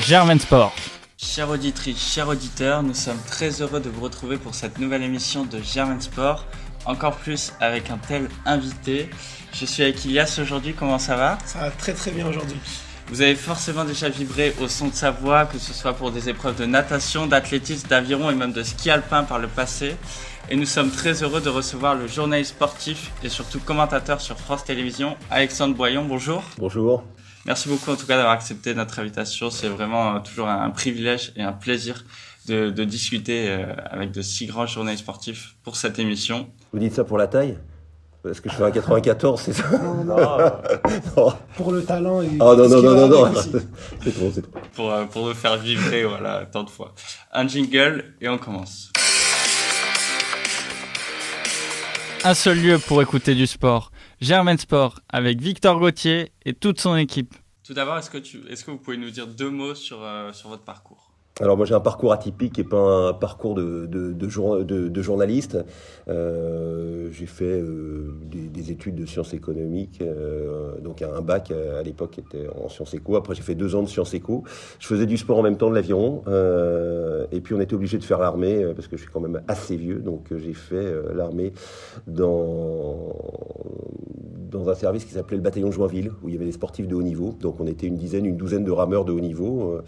Germain Sport. Chère auditrice, chers auditeurs, nous sommes très heureux de vous retrouver pour cette nouvelle émission de Germain Sport. Encore plus avec un tel invité. Je suis avec Ilias aujourd'hui, comment ça va? Ça va très très bien aujourd'hui. Vous avez forcément déjà vibré au son de sa voix, que ce soit pour des épreuves de natation, d'athlétisme, d'aviron et même de ski alpin par le passé. Et nous sommes très heureux de recevoir le journaliste sportif et surtout commentateur sur France Télévisions, Alexandre Boyon. Bonjour. Bonjour. Merci beaucoup en tout cas d'avoir accepté notre invitation. C'est vraiment euh, toujours un privilège et un plaisir de, de discuter euh, avec de si grands journalistes sportifs pour cette émission. Vous dites ça pour la taille? Parce que je fais un 94, c'est ça? Non, non, Non. pour le talent et Oh non, non, non, non, non. C'est trop, c'est trop. pour, euh, pour nous faire vibrer voilà, tant de fois. Un jingle et on commence. Un seul lieu pour écouter du sport. Germain Sport avec Victor Gauthier et toute son équipe. Tout d'abord, est-ce que, est-ce que vous pouvez nous dire deux mots sur, euh, sur votre parcours? Alors moi j'ai un parcours atypique et pas un parcours de, de, de, jour- de- de journaliste. Euh, j'ai fait euh, des, des études de sciences économiques, euh, donc un bac à l'époque était en sciences éco. Après j'ai fait deux ans de sciences éco. Je faisais du sport en même temps de l'aviron. et puis on était obligé de faire l'armée parce que je suis quand même assez vieux. Donc j'ai fait l'armée dans, dans un service qui s'appelait le bataillon de Joinville où il y avait des sportifs de haut niveau. Donc on était une dizaine, une douzaine de rameurs de haut niveau.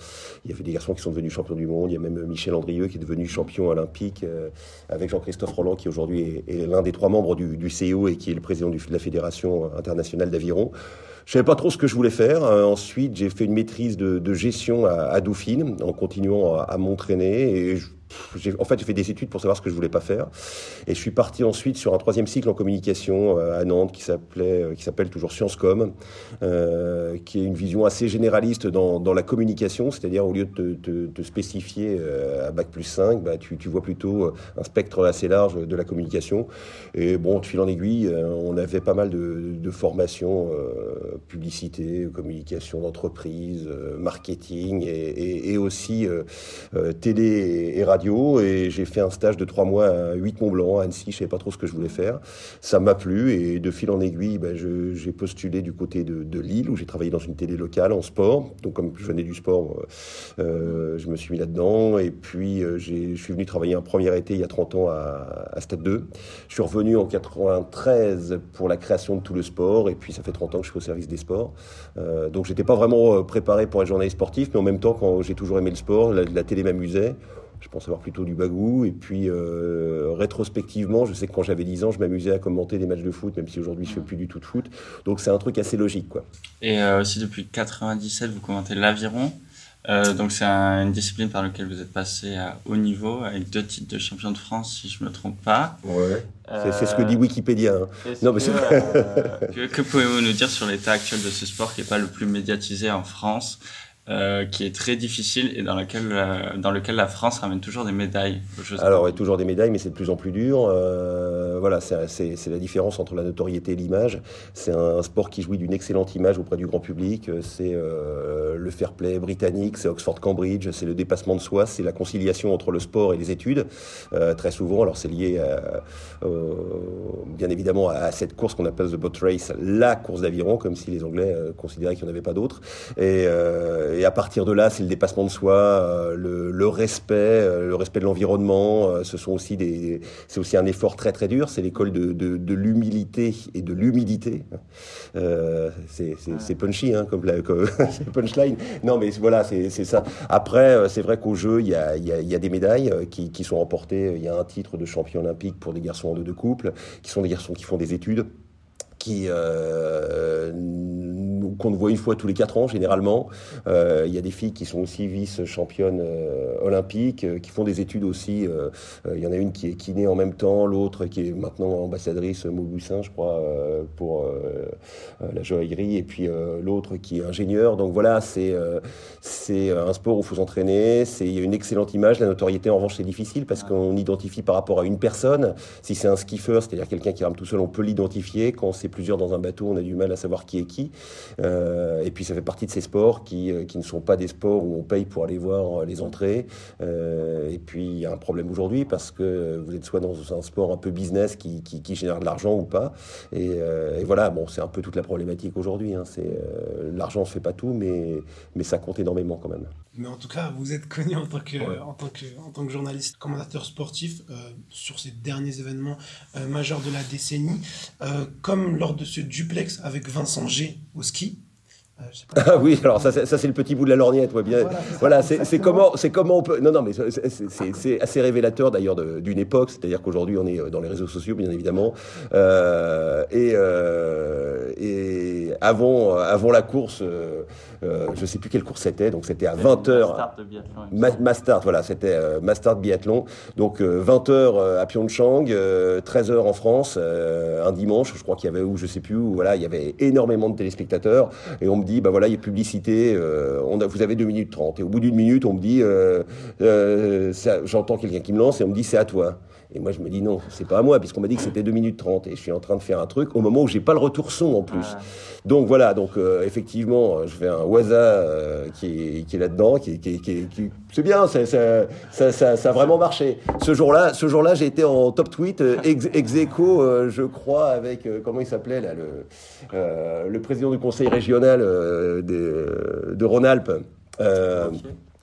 Il y avait des garçons qui sont devenus champions du monde. Il y a même Michel Andrieux qui est devenu champion olympique euh, avec Jean-Christophe Roland qui aujourd'hui est, l'un des trois membres du, du CEO et qui est le président de la Fédération internationale d'aviron. Je savais pas trop ce que je voulais faire. Euh, ensuite, j'ai fait une maîtrise de, gestion à, à Dauphine en continuant à, à m'entraîner. Et je- en fait, j'ai fait des études pour savoir ce que je voulais pas faire. Et je suis parti ensuite sur un troisième cycle en communication euh, à Nantes qui s'appelait, euh, qui s'appelle toujours Sciences Com, euh, qui est une vision assez généraliste dans, la communication, c'est-à-dire au lieu de te, spécifier à bac plus 5, bah, tu, vois plutôt un spectre assez large de la communication. Et bon, de fil en aiguille, on avait pas mal de, formations, publicité, communication d'entreprise, marketing et, aussi télé et, et Et j'ai fait un stage de trois mois à 8 Mont Blanc, à Annecy. Je savais pas trop ce que je voulais faire. Ça m'a plu et de fil en aiguille, ben, j'ai postulé du côté de, Lille où j'ai travaillé dans une télé locale en sport. Donc comme je venais du sport, euh, euh, je me suis mis là-dedans. Et puis euh, je suis venu travailler un premier été il y a 30 ans à, Stade 2. Je suis revenu en 93 pour la création de tout le sport. Et puis ça fait 30 ans que je suis au service des sports. Euh, donc j'étais pas vraiment préparé pour être journaliste sportif, mais en même temps, quand j'ai toujours aimé le sport, la télé m'amusait. Je pense avoir plutôt du bagou. Et puis, euh, rétrospectivement, je sais que quand j'avais 10 ans, je m'amusais à commenter des matchs de foot, même si aujourd'hui je fais plus du tout de foot. Donc, c'est un truc assez logique, quoi. Et euh, aussi depuis 97, vous commentez l'aviron. Euh, donc c'est un- une discipline par laquelle vous êtes passé à haut niveau avec deux titres de champion de France si je me trompe pas. C'est c'est ce que dit Wikipédia. hein. Non, mais que, c'est- euh, que, que pouvez-vous nous dire sur l'état actuel de ce sport qui n'est pas le plus médiatisé en France, euh, qui est très difficile et dans lequel, euh, dans lequel la France ramène toujours des médailles Alors, Olympiques toujours des médailles, mais c'est de plus en plus dur. Euh, voilà, c'est la différence entre la notoriété et l'image. C'est un sport qui jouit d'une excellente image auprès du grand public. C'est euh, le fair play britannique, c'est Oxford-Cambridge, c'est le dépassement de soi, c'est la conciliation entre le sport et les études. Euh, très souvent, alors c'est lié à, euh, bien évidemment à cette course qu'on appelle the boat race, la course d'aviron, comme si les Anglais euh, considéraient qu'il n'y en avait pas d'autres. Et, euh, et à partir de là, c'est le dépassement de soi, euh, le, le respect, euh, le respect de l'environnement. euh, ce sont aussi des, c'est aussi un effort très très dur. C'est l'école de, de, de l'humilité et de l'humidité. Euh, c'est, punchy, hein, comme, la, comme punchline. Non, mais voilà, c'est, ça. Après, euh, c'est vrai qu'au jeu, il y a, il y a, il y a des médailles euh, qui, qui sont remportées. Il y a un titre de champion olympique pour des garçons en deux de couple, qui sont des garçons qui font des études qui euh, qu'on voit une fois tous les quatre ans généralement. Euh, Il y a des filles qui sont aussi vice-championnes euh, olympiques, euh, qui font des études aussi. Il y en a une qui est kiné en même temps, l'autre qui est maintenant ambassadrice Maubusin, je crois, pour la joaillerie, et puis l'autre qui est ingénieur. Donc voilà, c'est c'est un sport où il faut s'entraîner. C'est il y a une excellente image. La notoriété, en revanche, c'est difficile parce qu'on identifie par rapport à une personne. Si c'est un skiffer, c'est-à-dire quelqu'un qui rame tout seul, on peut l'identifier. Quand plusieurs dans un bateau, on a du mal à savoir qui est qui. Euh, et puis ça fait partie de ces sports qui, euh, qui ne sont pas des sports où on paye pour aller voir euh, les entrées. Et puis il y a un problème aujourd'hui parce que vous êtes soit dans un sport un peu business qui, génère de l'argent ou pas. Et, voilà, bon, c'est un peu toute la problématique aujourd'hui. Hein. C'est l'argent ne fait pas tout, mais, mais ça compte énormément. quand même. Mais en tout cas, vous êtes connu en tant que, en tant que, en tant que journaliste, commentateur sportif sur ces derniers événements majeurs de la décennie, comme lors de ce duplex avec Vincent G au ski. Euh, ah oui, alors ça, ça c'est le petit bout de la lorgnette. Ouais, bien. Voilà, c'est comment, c'est comment on peut. Non, non, mais c'est assez révélateur d'ailleurs d'une époque. C'est-à-dire qu'aujourd'hui, on est euh, dans les réseaux sociaux, bien évidemment, euh, et, euh, et avant, avant la course, euh, je sais plus quelle course c'était. Donc c'était à 20 h Mastart, voilà, c'était Mastart biathlon. Donc 20 h à Pyeongchang, 13 h en France, un dimanche. Je crois qu'il y avait où, je sais plus où. Voilà, il y avait énormément de téléspectateurs et on dit, bah voilà, il y a publicité, euh, on a, vous avez 2 minutes 30. Et au bout d'une minute, on me dit, euh, euh, j'entends quelqu'un qui me lance et on me dit, c'est à toi. Et moi, je me dis non, c'est pas à moi, puisqu'on m'a dit que c'était 2 minutes 30. Et je suis en train de faire un truc au moment où j'ai pas le retour son en plus. Donc voilà, donc effectivement, je fais un Waza qui est, là-dedans, qui, c'est bien, ça, ça, a vraiment marché. Ce jour-là, ce jour-là, j'ai été en top tweet, ex, ex je crois, avec, comment il s'appelait là, le, le président du conseil régional euh, euh, de, Rhône-Alpes. Euh,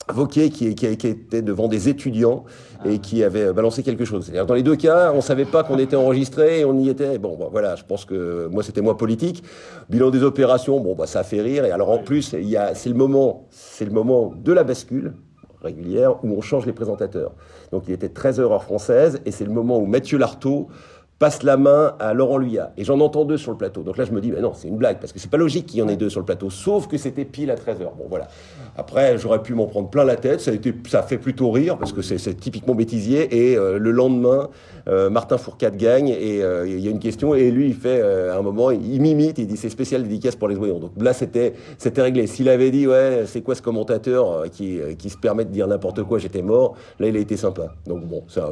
Vauquier qui, qui, était devant des étudiants et qui avait balancé quelque chose. C'est-à-dire dans les deux cas, on savait pas qu'on était enregistré, et on y était. Bon, bah, voilà, je pense que moi c'était moi politique. Bilan des opérations, bon, bah, ça a fait rire. Et alors en plus, il y a, c'est le moment, c'est le moment de la bascule régulière où on change les présentateurs. Donc il était 13h heure française et c'est le moment où Mathieu Lartaud passe la main à Laurent Luyat. Et j'en entends deux sur le plateau. Donc là, je me dis, mais non, c'est une blague, parce que c'est pas logique qu'il y en ait deux sur le plateau, sauf que c'était pile à 13h. Bon, voilà. Après, j'aurais pu m'en prendre plein la tête. Ça a, été, ça fait plutôt rire, parce que c'est typiquement bêtisier. Et euh, le lendemain, euh, Martin Fourcade gagne, et euh, il y a une question, et lui, il fait, à un moment, il m'imite, il dit, c'est spécial dédicace pour les voyants. Donc là, c'était réglé. S'il avait dit, ouais, c'est quoi ce commentateur qui, qui se permet de dire n'importe quoi, j'étais mort, là, il a été sympa. Donc bon, ça,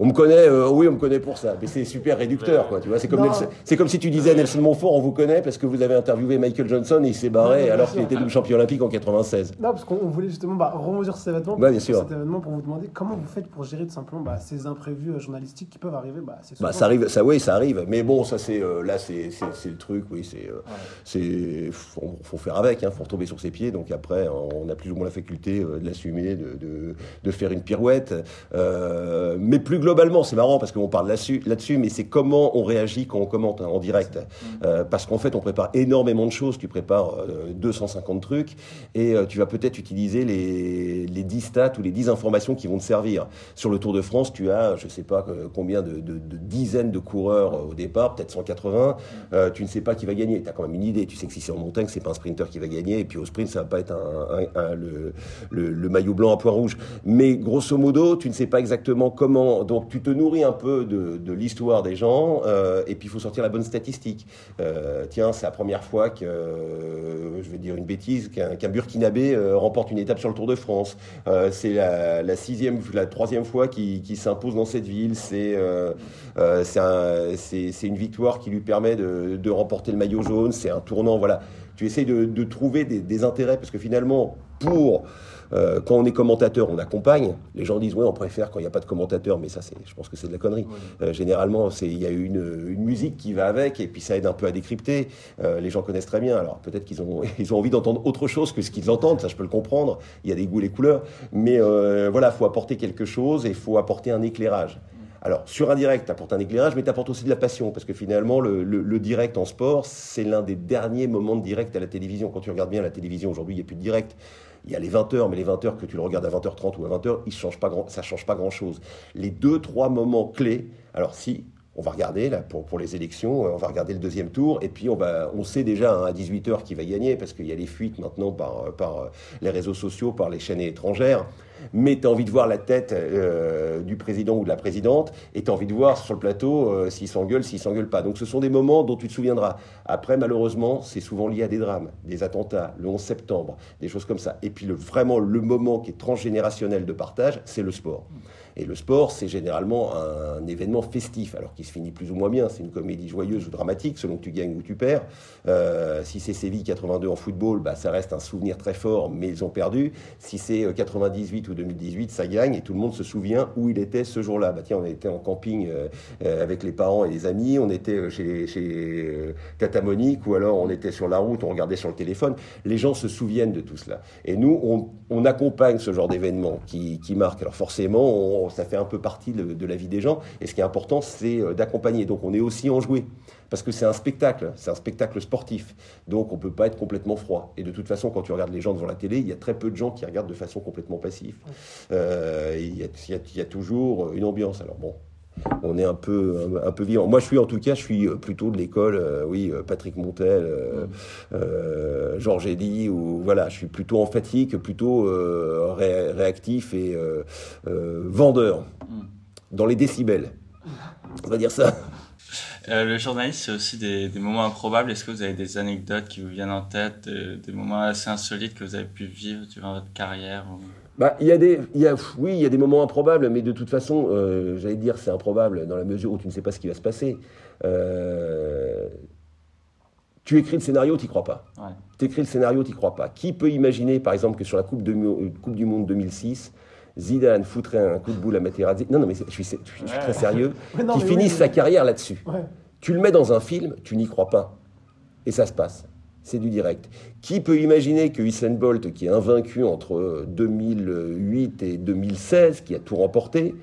on me connaît, oui, on me connaît pour ça. Mais c'est super réducteur, quoi. Tu vois, c'est comme, c'est comme si tu disais Nelson Montfort, on vous connaît parce que vous avez interviewé Michael Johnson et il s'est barré alors qu'il était double champion olympique en 96. Non, parce qu'on voulait justement bah, sur cet événement, bien sûr. cet événement pour vous demander comment vous faites pour gérer tout simplement bah, ces imprévus euh, journalistiques qui peuvent arriver. Bah, bah, ça arrive, ça, oui, ça arrive. Mais bon, ça c'est euh, là, c'est le truc, oui, c'est, euh, c'est, faut, faire avec, hein, faut retomber sur ses pieds. Donc après, on a plus ou moins la faculté de l'assumer, de, de, de, faire une pirouette. mais plus globalement, c'est marrant parce qu'on parle là-dessus, là-dessus, mais c'est comment on réagit quand on commente hein, en direct. Euh, parce qu'en fait, on prépare énormément de choses. Tu prépares 250 euh, trucs et euh, tu vas peut-être utiliser les, les 10 stats ou les 10 informations qui vont te servir. Sur le Tour de France, tu as, je sais pas combien de, dizaines de coureurs au départ, peut-être 180. tu ne sais pas qui va gagner. Tu as quand même une idée. Tu sais que si c'est en montagne, c'est pas un sprinter qui va gagner. Et puis au sprint, ça va pas être un, le, le, maillot blanc à point rouge. Mais grosso modo, tu ne sais pas exactement comment. Donc tu te nourris un peu de, de l'histoire des gens euh, et puis il faut sortir la bonne statistique. Euh, tiens, c'est la première fois que, euh, je vais dire une bêtise, qu'un Burkinabé remporte une étape sur le Tour de France. c'est la, sixième, la troisième fois qu'il s'impose dans cette ville. C'est c'est une victoire qui lui permet de, remporter le maillot jaune. C'est un tournant. Voilà. Tu essayes de, trouver des intérêts parce que finalement, pour euh, quand on est commentateur, on accompagne. Les gens disent, ouais, on préfère quand il n'y a pas de commentateur, mais ça, c'est, je pense que c'est de la connerie. Euh, généralement, il y a une, une, musique qui va avec, et puis ça aide un peu à décrypter. Euh, les gens connaissent très bien. Alors peut-être qu'ils ont, ils ont envie d'entendre autre chose que ce qu'ils entendent, ça je peux le comprendre. Il y a des goûts, les couleurs. Mais voilà, il faut apporter quelque chose et il faut apporter un éclairage. Alors, sur un direct, tu apportes un éclairage, mais tu apportes aussi de la passion, parce que finalement, le, le direct en sport, c'est l'un des derniers moments de direct à la télévision. Quand tu regardes bien la télévision, aujourd'hui, il n'y a plus de direct. Il y a les 20 heures, mais les 20 heures que tu le regardes à 20h30 ou à 20h, il change pas grand, ça ne change pas grand-chose. Les deux, trois moments clés, alors si, on va regarder pour, les élections, euh, on va regarder le deuxième tour et puis on sait déjà hein, à 18h qui va gagner parce qu'il y a les fuites maintenant par, euh, par euh, les réseaux sociaux, par les chaînes étrangères. Mais tu as envie de voir la tête du président ou de la présidente et tu as envie de voir sur le plateau s'il s'engueule, s'il s'engueule pas. Donc ce sont des moments dont tu te souviendras. Après, malheureusement, c'est souvent lié à des drames, des attentats, le 11 septembre, des choses comme ça. Et puis le, vraiment le moment qui est transgénérationnel de partage, c'est le sport. Et le sport, c'est généralement un, événement festif, alors qu'il se finit plus ou moins bien. C'est une comédie joyeuse ou dramatique, selon que tu gagnes ou tu perds. Euh, si c'est Séville 82 en football, bah, ça reste un souvenir très fort, mais ils ont perdu. Si c'est 98 euh, ou 2018, ça gagne et tout le monde se souvient où il était ce jour-là. Bah tiens, on était en camping avec les parents et les amis, on était chez, chez Tata Monique ou alors on était sur la route, on regardait sur le téléphone. Les gens se souviennent de tout cela. Et nous, on, accompagne ce genre d'événement qui, qui marque. Alors forcément, ça fait un peu partie de, de la vie des gens. Et ce qui est important, c'est d'accompagner. Donc on est aussi enjoué parce que c'est un spectacle, c'est un spectacle sportif. Donc on ne peut pas être complètement froid. Et de toute façon, quand tu regardes les gens devant la télé, il y a très peu de gens qui regardent de façon complètement passive. Euh, il, y a, toujours une ambiance. Alors bon, on est un peu, un, peu vivant. Moi, je suis en tout cas, je suis plutôt de l'école, euh, oui, Patrick Montel, euh, Georges Eddy, ou voilà, je suis plutôt emphatique, plutôt réactif et vendeur mm. dans les décibels. On va dire ça. Euh, le journaliste, c'est aussi des, moments improbables. Est-ce que vous avez des anecdotes qui vous viennent en tête, des, moments assez insolites que vous avez pu vivre durant votre carrière bah, il y a des, y a, oui, il y a des moments improbables, mais de toute façon, euh, j'allais dire c'est improbable dans la mesure où tu ne sais pas ce qui va se passer. Euh, tu écris le scénario, tu n'y crois pas. Tu écris le scénario, tu n'y crois pas. Qui peut imaginer, par exemple, que sur la Coupe, de, coupe du Monde 2006, Zidane foutrait un coup de boule à Materazzi. Non, non, mais je suis, très sérieux. qui finisse sa carrière là-dessus. Tu le mets dans un film, tu n'y crois pas. Et ça se passe. C'est du direct. Qui peut imaginer que Usain Bolt, qui est invaincu entre 2008 et 2016, qui a tout remporté,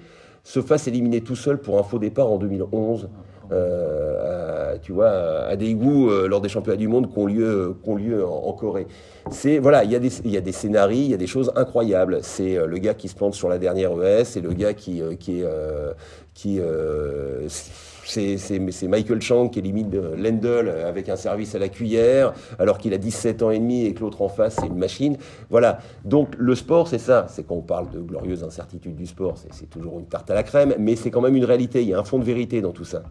se fasse éliminer tout seul pour un faux départ en 2011 euh, tu vois, à des goûts euh, lors des championnats du monde qui ont lieu, lieu en, Corée. C'est voilà, il y a des il y a des scénarios, il y a des choses incroyables. C'est euh, le gars qui se plante sur la dernière ES, c'est le gars qui qui est qui c'est Michael Chang qui élimine Lendl avec un service à la cuillère, alors qu'il a 17 ans et demi et que l'autre en face, c'est une machine. Voilà. Donc le sport, c'est ça. C'est quand on parle de glorieuses incertitudes du sport, c'est toujours une tarte à la crème, mais c'est quand même une réalité. Il y a un fond de vérité dans tout ça.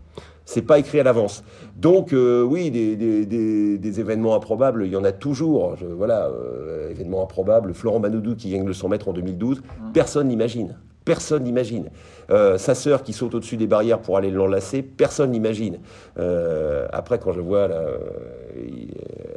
C'est pas écrit à l'avance. Donc euh, oui, des, événements improbables, il y en a toujours. voilà, euh, événements improbables. Florent Manoudou qui gagne le 100 mètres en 2012, mmh. personne n'imagine. Personne n'imagine. Euh, sa sœur qui saute au-dessus des barrières pour aller l'enlacer, personne n'imagine. Euh, après, quand je vois, là, euh,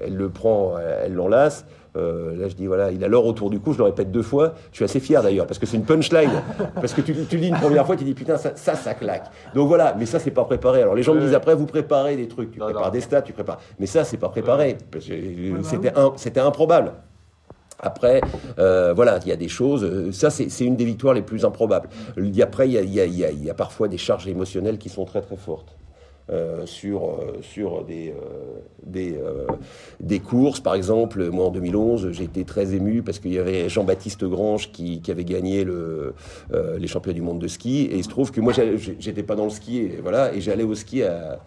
elle le prend, elle l'enlace. là, je dis, voilà, il a l'or autour du cou, je le répète deux fois. Je suis assez fier d'ailleurs, parce que c'est une punchline. parce que tu, tu lis une première fois, tu dis, putain, ça, ça, claque. Donc voilà, mais ça, c'est pas préparé. Alors les gens me disent après, vous préparez des trucs, tu prépares des stats, tu prépares. Mais ça, c'est pas préparé. C'était improbable. Après, euh, voilà, il y a des choses. Euh, ça, c'est une des victoires les plus improbables. Après, il y, a, parfois des charges émotionnelles qui sont très très fortes. Euh, sur, sur des, des, courses. Par exemple, moi en 2011, j'ai été très ému parce qu'il y avait Jean-Baptiste Grange qui, avait gagné le, les championnats du monde de ski. Et il se trouve que moi, j'étais pas dans le ski, et, voilà, et j'allais au ski à,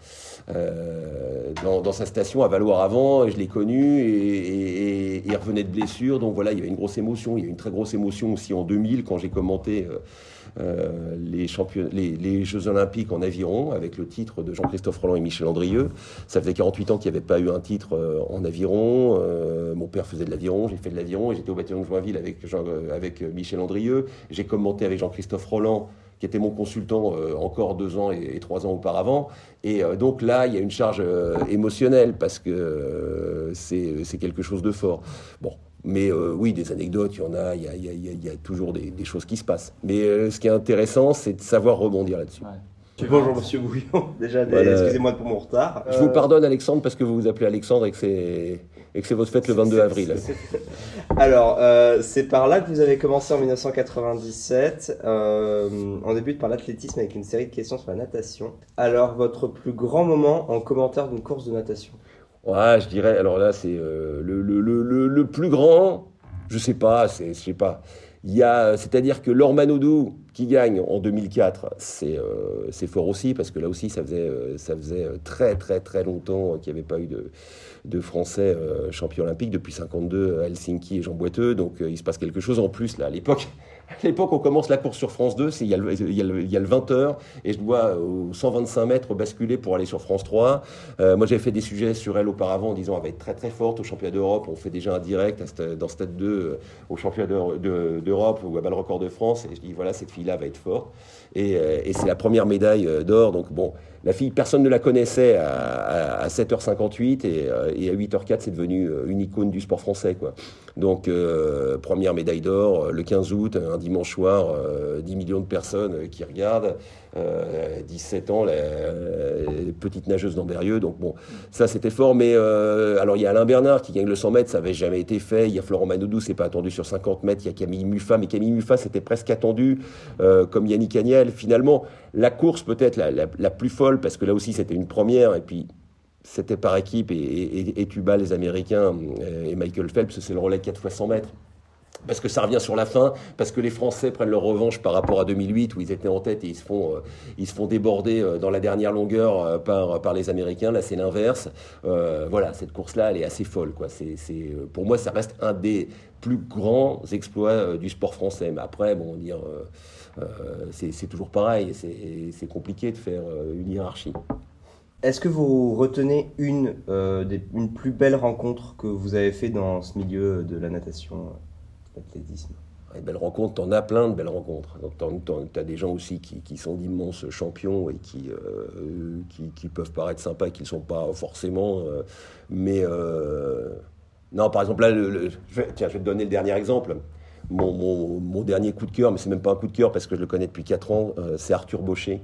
euh, dans, sa station à Valoir avant, et je l'ai connu, et, il revenait de blessure, donc voilà, il y avait une grosse émotion, il y a eu une très grosse émotion aussi en 2000 quand j'ai commenté euh, euh, les, Jeux Olympiques en aviron avec le titre de Jean-Christophe Roland et Michel Andrieux. Ça faisait 48 ans qu'il n'y avait pas eu un titre en aviron. mon père faisait de l'aviron, j'ai fait de l'aviron, et j'étais au bâtiment de Joinville avec, avec Michel Andrieux. J'ai commenté avec Jean-Christophe Roland qui était mon consultant euh, encore deux ans et, trois ans auparavant. Et euh, donc là, il y a une charge euh, émotionnelle parce que c'est quelque chose de fort. Bon, mais oui, des anecdotes, il y en a, il y a, y a, toujours des, choses qui se passent. Mais ce qui est intéressant, c'est de savoir rebondir là-dessus. Bonjour Monsieur Bouillon, déjà excusez-moi pour mon retard. Je vous pardonne Alexandre parce que vous vous appelez Alexandre et que c'est et que c'est votre fête le 22 avril. Alors, euh, c'est par là que vous avez commencé en 1997. Euh, on débute par l'athlétisme avec une série de questions sur la natation. Alors, votre plus grand moment en commentaire d'une course de natation? Ouais, je dirais, alors là, c'est euh, le, le, le, le, plus grand, je sais pas, je sais pas. Il y a, c'est-à-dire que Laure Manodou, qui gagne en 2004, c'est, c'est fort aussi, parce que là aussi, ça faisait, ça faisait très, très, très longtemps qu'il n'y avait pas eu de de Français euh, champions olympiques depuis 52 à Helsinki et Jean Boiteux. Donc euh, il se passe quelque chose en plus là. À l'époque, à l'époque, on commence la course sur France 2, il y, a le, il, y a le 20 h et je dois aux 125 mètres basculer pour aller sur France 3. Euh, moi, j'avais fait des sujets sur elle auparavant en disant elle va être très très forte au championnat d'Europe. On fait déjà un direct dans Stade 2 au championnat d'Europe ou à bas le record de France. Et je dis voilà, cette fille-là va être forte. Et, et c'est la première médaille d'or. Donc bon, La fille, personne ne la connaissait à, 7h58 et, à 8h04, c'est devenu une icône du sport français. Donc, première médaille d'or le 15 août, un dimanche soir, 10 millions de personnes qui regardent. 17 ans, la, petite nageuse d'Amberieux. Donc bon, ça c'était fort. Mais alors il y a Alain Bernard qui gagne le 100 mètres, ça avait jamais été fait. Il y a Florent Manodou, c'est pas attendu sur 50 mètres. Il y a Camille Muffat, mais Camille Muffat c'était presque attendu, comme Yannick Agnel. Finalement, la course peut-être la, plus folle, parce que là aussi c'était une première, et puis c'était par équipe, et, et, et, Tuba, les Américains, et Michael Phelps, c'est le relais 4 fois 100 mètres parce que ça revient sur la fin, parce que les Français prennent leur revanche par rapport à 2008 où ils étaient en tête et ils se font, euh, ils se font déborder euh, dans la dernière longueur euh, par, par les Américains. Là, c'est l'inverse. voilà, cette course-là, elle est assez folle. Quoi. C'est, pour moi, ça reste un des plus grands exploits du sport français. Mais après, bon, dire, c'est, c'est toujours pareil. C'est, c'est compliqué de faire une hiérarchie. Est-ce que vous retenez une, une plus belle rencontre que vous avez fait dans ce milieu de la natation? L'athlétisme. Les belles rencontres, t'en as plein de belles rencontres. Donc t'as as des gens aussi qui, sont d'immenses champions et qui, euh, qui, peuvent paraître sympas, qui ne sont pas forcément. Euh, mais euh, non, par exemple là, le, tiens, je vais te donner le dernier exemple. Mon, mon dernier coup de cœur, mais c'est même pas un coup de cœur parce que je le connais depuis 4 ans, c'est Arthur Baucher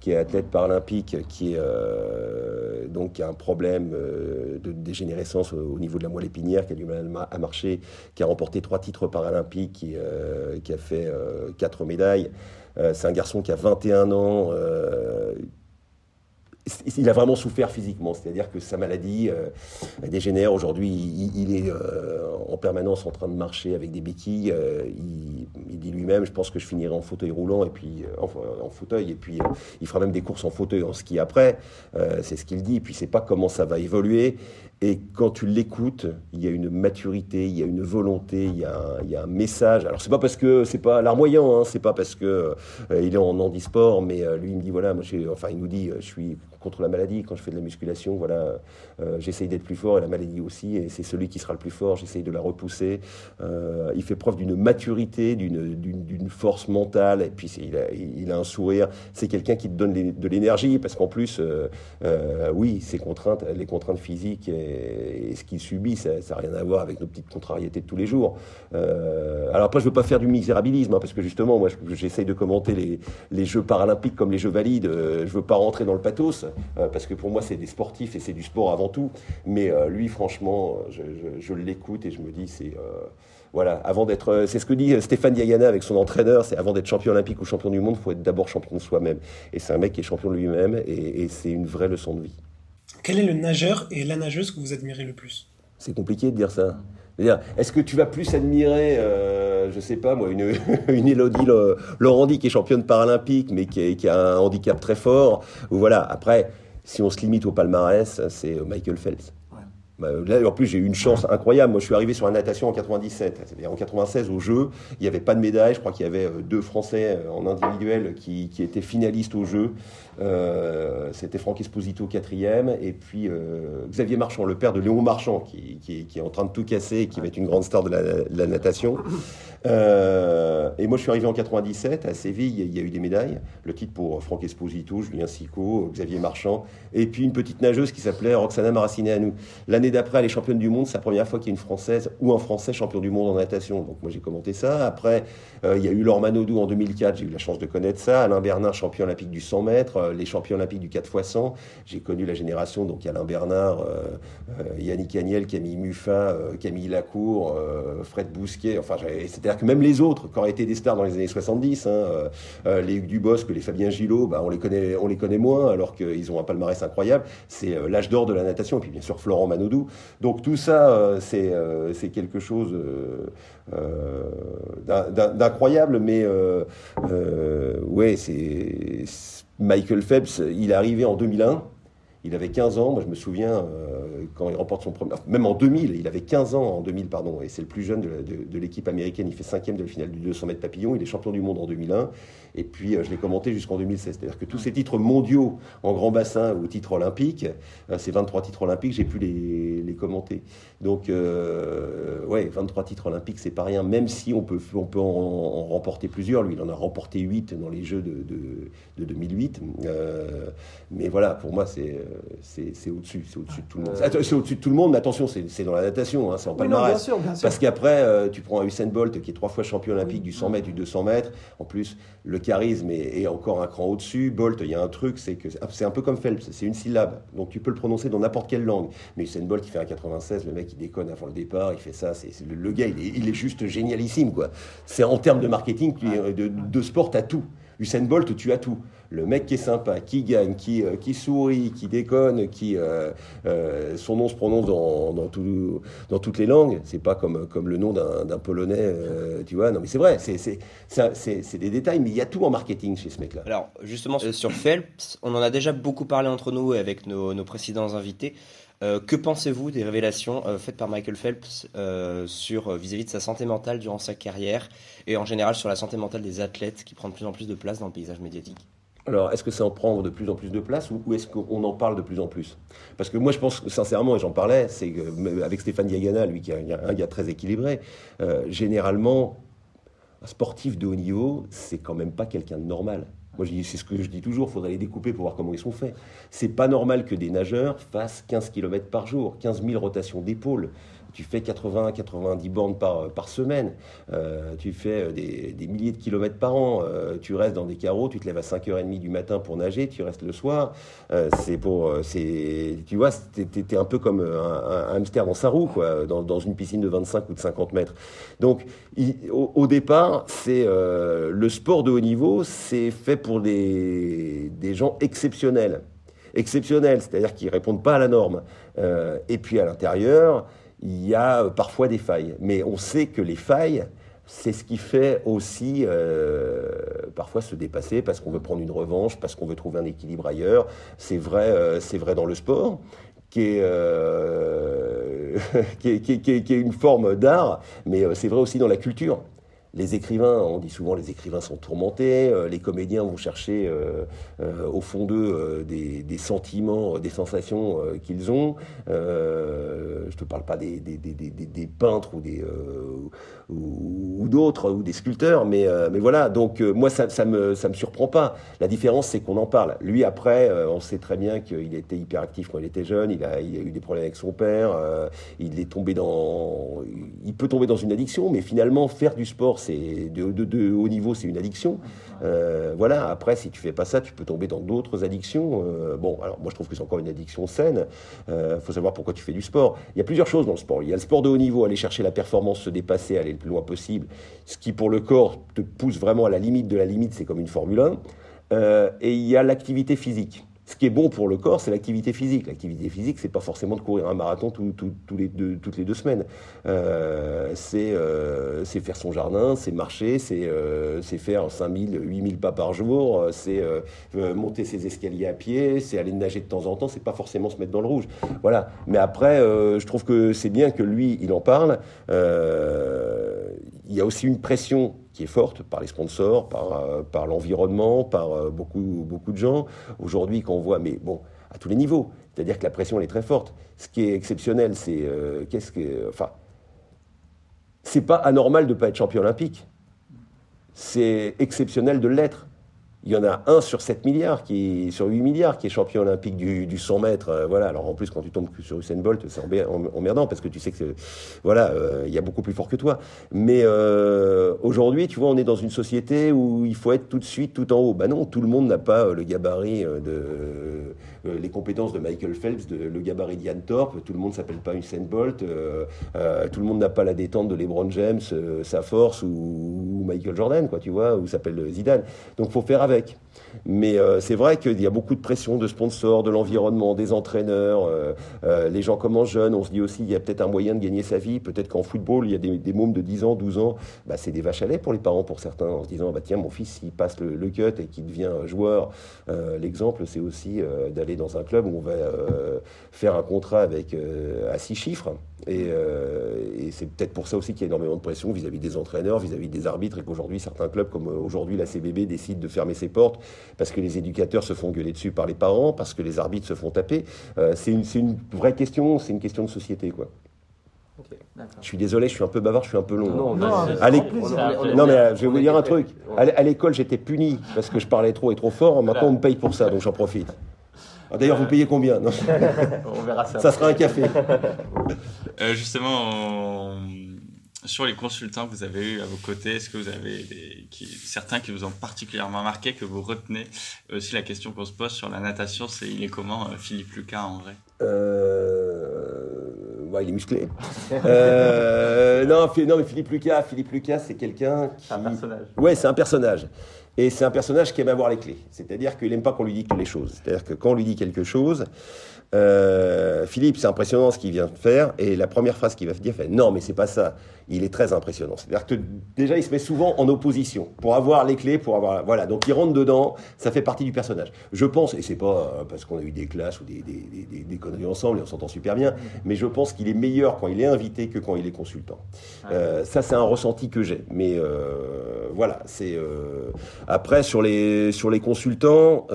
qui est athlète paralympique, qui, est, euh, donc, a un problème euh, de dégénérescence au niveau de la moelle épinière, qui a du mal à marcher, qui a remporté trois titres paralympiques, qui, euh, qui a fait quatre médailles. c'est un garçon qui a 21 ans, il a vraiment souffert physiquement, c'est-à-dire que sa maladie euh, dégénère. Aujourd'hui, il, est euh, en permanence en train de marcher avec des béquilles. Euh, il, dit lui-même, je pense que je finirai en fauteuil roulant et puis en, fauteuil et puis il fera même des courses en fauteuil en ski après. c'est ce qu'il dit. Et puis c'est pas comment ça va évoluer. Et quand tu l'écoutes, il y a une maturité, il y a une volonté, il y a un, message. Alors c'est pas parce que c'est pas larmoyant, hein, c'est pas parce que il est en handisport, mais lui il me dit voilà, moi enfin il nous dit je suis contre la maladie. Quand je fais de la musculation, voilà, euh, j'essaye d'être plus fort et la maladie aussi. Et c'est celui qui sera le plus fort. J'essaye de la repousser. Euh, il fait preuve d'une maturité, d'une force mentale. Et puis il a, un sourire. C'est quelqu'un qui te donne de l'énergie parce qu'en plus, euh, oui, ses contraintes, les contraintes physiques et, ce qu'il subit, ça n'a rien à voir avec nos petites contrariétés de tous les jours. alors après, je veux pas faire du misérabilisme hein, parce que justement, moi, j'essaye de commenter les, les Jeux paralympiques comme les Jeux valides. je veux pas rentrer dans le pathos. Euh, parce que pour moi c'est des sportifs et c'est du sport avant tout. Mais euh, lui, franchement, je, l'écoute et je me dis, c'est voilà, avant d'être, c'est ce que dit Stéphane Diagana avec son entraîneur, c'est avant d'être champion olympique ou champion du monde, il faut être d'abord champion de soi-même. Et c'est un mec qui est champion de lui-même et, c'est une vraie leçon de vie. Quel est le nageur et la nageuse que vous admirez le plus? C'est compliqué de dire ça. Est-ce que tu vas plus admirer, euh, je sais pas moi, une, Elodie Laurenti qui est championne paralympique mais qui, a un handicap très fort voilà. Après, si on se limite au palmarès, c'est Michael Phelps. Bah, là, en plus, j'ai eu une chance incroyable. Moi, je suis arrivé sur la natation en 97. C'est-à-dire en 96, au jeu, il n'y avait pas de médaille. Je crois qu'il y avait euh, deux Français euh, en individuel qui, qui étaient finalistes au jeu. Euh, C'était Franck Esposito, quatrième. Et puis euh, Xavier Marchand, le père de Léon Marchand, qui, qui, qui, est en train de tout casser et qui va être une grande star de la, de la natation. Euh, et moi, je suis arrivé en 97 à Séville. Il y a eu des médailles. Le titre pour Franck Esposito, Julien Sicot, Xavier Marchand. Et puis une petite nageuse qui s'appelait Roxana Maracineanu. L'année d'après, elle est championne du monde. C'est la première fois qu'il y a une Française ou un Français champion du monde en natation. Donc moi, j'ai commenté ça. Après, euh, il y a eu Laure Manodou en 2004. J'ai eu la chance de connaître ça. Alain Bernard, champion olympique du 100 mètres. Euh, les champions olympiques du 4 x 100. J'ai connu la génération. Donc Alain Bernard, Yannick Agnel, Camille Muffin, Camille Lacour, Fred Bousquet. Enfin, c'est-à-dire que même les autres, qui auraient été des stars dans les années 70, hein, euh, euh, les Hugues Dubosc, les Fabien Gillot, bah, on, les connaît, on les connaît moins, alors qu'ils ont un palmarès incroyable. C'est euh, l'âge d'or de la natation, et puis bien sûr Florent Manodou. Donc tout ça, c'est c'est quelque chose d'incroyable, mais ouais, c'est Michael Phelps, il est arrivé en 2001. Il avait 15 ans, moi je me souviens, euh, quand il remporte son premier... Même en 2000, il avait 15 ans en 2000, pardon, et c'est le plus jeune de, l'équipe américaine, il fait cinquième de la finale du 200 mètres papillon, il est champion du monde en 2001, et puis euh, je l'ai commenté jusqu'en 2016. C'est-à-dire que tous ces titres mondiaux en grand bassin ou titres olympiques, euh, ces 23 titres olympiques, j'ai pu les, les, commenter. Donc, ouais, 23 titres olympiques, c'est pas rien, même si on peut, on peut en, remporter plusieurs. Lui, il en a remporté 8 dans les Jeux de, de 2008. mais voilà, pour moi, c'est c'est au-dessus, c'est au-dessus de tout le monde. C'est au-dessus de tout le monde, mais attention, c'est dans la natation, hein, c'est en palmarès. Parce qu'après, euh, tu prends un Usain Bolt qui est trois fois champion olympique du 100 mètres, du 200 mètres. En plus, le charisme est, encore un cran au-dessus. Bolt, il y a un truc, c'est que c'est un peu comme Phelps, c'est une syllabe. Donc tu peux le prononcer dans n'importe quelle langue. Mais Usain Bolt, il fait un 96, le mec, il déconne avant le départ, il fait ça. C'est le, gars, il est, juste génialissime, quoi. C'est en termes de marketing, de, de sport, à tout. Usain Bolt, tu as tout le mec qui est sympa, qui gagne, qui, euh, sourit, qui déconne, qui euh, euh, son nom se prononce dans, dans, tout, dans toutes les langues. C'est pas comme, comme le nom d'un polonais, tu vois. Non, mais c'est vrai, c'est des détails, mais il y a tout en marketing chez ce mec-là. Alors, justement, sur Phelps, on en a déjà beaucoup parlé entre nous et avec nos, précédents invités. que pensez-vous des révélations faites par Michael Phelps vis-à-vis -vis de sa santé mentale durant sa carrière et en général sur la santé mentale des athlètes qui prend de plus en plus de place dans le paysage médiatique? Alors, est-ce que ça en prend de plus en plus de place ou, est-ce qu'on en parle de plus en plus? Parce que moi, je pense sincèrement, et j'en parlais, c'est avec Stéphane Diagana, lui qui est un gars très équilibré, euh, généralement, un sportif de haut niveau, c'est quand même pas quelqu'un de normal. Moi, c'est ce que je dis toujours, il faudrait les découper pour voir comment ils sont faits. C'est pas normal que des nageurs fassent 15 km par jour, 15 000 rotations d'épaule tu fais 80-90 bornes par, par semaine, euh, tu fais euh, des, milliers de kilomètres par an, euh, tu restes dans des carreaux, tu te lèves à 5h30 du matin pour nager, tu restes le soir. c'est pour, c'est, tu vois, t'es, un peu comme un, hamster dans sa roue, quoi, dans, une piscine de 25 ou de 50 mètres. Donc, au, départ, c'est le sport de haut niveau, c'est fait pour des, des gens exceptionnels exceptionnels, c'est-à-dire qui répondent pas à la norme. et puis à l'intérieur, il y a euh, parfois des failles. Mais on sait que les failles, c'est ce qui fait aussi euh, parfois se dépasser parce qu'on veut prendre une revanche, parce qu'on veut trouver un équilibre ailleurs. C'est vrai, euh, dans le sport. Qui est, une forme d'art, mais c'est vrai aussi dans la culture les écrivains, on dit souvent les écrivains sont tourmentés, euh, les comédiens vont chercher euh, euh, au fond d'eux des, sentiments, des sensations qu'ils ont. je ne te parle pas des, des peintres ou des ou, d'autres, ou des sculpteurs, mais, euh, mais voilà, donc euh, moi ça, ça, me, ça me surprend pas. La différence c'est qu'on en parle. Lui après, euh, on sait très bien qu'il était hyperactif quand il était jeune, il a, il a eu des problèmes avec son père, il est tombé dans... Il peut tomber dans une addiction, mais finalement faire du sport, c'est de, de, de, haut niveau, c'est une addiction. Voilà, après si tu fais pas ça, tu peux tomber dans d'autres addictions. bon, alors moi je trouve que c'est encore une addiction saine. Il faut savoir pourquoi tu fais du sport. Il y a plusieurs choses dans le sport. Il y a le sport de haut niveau, aller chercher la performance, se dépasser, aller plus loin possible. Ce qui, pour le corps, te pousse vraiment à la limite de la limite, c'est comme une Formule 1. Euh, et il y a l'activité physique. Ce qui est bon pour le corps, c'est l'activité physique. L'activité physique, c'est pas forcément de courir un marathon toutes les deux semaines. Euh, euh, c'est faire son jardin, c'est marcher, c'est euh, faire 5000, 8000 pas par jour, c'est monter ses escaliers à pied, c'est aller nager de temps en temps, c'est pas forcément se mettre dans le rouge. Voilà. Mais après, je trouve que c'est bien que lui, il en parle. il y a aussi une pression qui est forte par les sponsors, par, euh, par l'environnement, par euh, beaucoup, beaucoup de gens. Aujourd'hui, quand on voit, mais bon, à tous les niveaux, c'est-à-dire que la pression elle est très forte. Ce qui est exceptionnel, c'est euh, qu'est-ce que, enfin, c'est pas anormal de pas être champion olympique. C'est exceptionnel de l'être il y en a un sur 7 milliards, qui, sur 8 milliards, qui est champion olympique du, 100 mètres. Euh, voilà. Alors en plus, quand tu tombes sur Usain Bolt, c'est emmerdant parce que tu sais que voilà, euh, il y a beaucoup plus fort que toi. Mais euh, aujourd'hui, tu vois, on est dans une société où il faut être tout de suite tout en haut. Bah non, tout le monde n'a pas le gabarit de les compétences de Michael Phelps, de, le gabarit d'Ian Thorpe. Tout le monde s'appelle pas Usain Bolt. tout le monde n'a pas la détente de LeBron James, sa force ou, Michael Jordan, quoi, tu vois, ou s'appelle Zidane. Donc faut faire avec. Mais euh, c'est vrai qu'il y a beaucoup de pression de sponsors, de l'environnement, des entraîneurs. Euh, euh, les gens commencent jeunes. On se dit aussi il y a peut-être un moyen de gagner sa vie. Peut-être qu'en football, il y a des, des mômes de 10 ans, 12 ans. Bah, c'est des vaches à lait pour les parents, pour certains, en se disant bah, tiens, mon fils, s'il passe le, le, cut et qu'il devient joueur, l'exemple, c'est aussi d'aller dans un club où on va faire un contrat avec à six chiffres. Et, et c'est peut-être pour ça aussi qu'il y a énormément de pression vis-à-vis des entraîneurs, vis-à-vis des arbitres, et qu'aujourd'hui, certains clubs, comme aujourd'hui la CBB, décident de fermer ses portes parce que les éducateurs se font gueuler dessus par les parents, parce que les arbitres se font taper. Euh, c'est une, une, vraie question, c'est une question de société, quoi. je suis désolé, je suis un peu bavard, je suis un peu long. Non, non, non mais euh, je vais vous dire un truc. À l'école, j'étais puni parce que je parlais trop et trop fort. Maintenant, on me paye pour ça, donc j'en profite. Ah, d'ailleurs, vous payez combien On verra ça. Ça sera un café. Euh, justement, sur les consultants que vous avez eu à vos côtés, est-ce que vous avez des, qui, certains qui vous ont particulièrement marqué, que vous retenez Aussi la question qu'on se pose sur la natation, c'est il est comment euh, Philippe Lucas en vrai? Euh... ouais, Il est musclé. euh... non, non, mais Philippe Lucas, Philippe Lucas, c'est quelqu'un qui. C'est un personnage. Ouais, c'est un personnage. Et c'est un personnage qui aime avoir les clés. C'est-à-dire qu'il n'aime pas qu'on lui dicte les choses. C'est-à-dire que quand on lui dit quelque chose, euh, Philippe, c'est impressionnant ce qu'il vient de faire. Et la première phrase qu'il va dire, fait non, mais c'est pas ça. Il est très impressionnant. C'est-à-dire que déjà, il se met souvent en opposition pour avoir les clés, pour avoir voilà. Donc il rentre dedans. Ça fait partie du personnage. Je pense, et c'est pas parce qu'on a eu des classes ou des, des, des, des, conneries ensemble et on s'entend super bien, mais je pense qu'il est meilleur quand il est invité que quand il est consultant. Euh, ça, c'est un ressenti que j'ai. Mais euh, voilà, c'est euh, après sur les sur les consultants.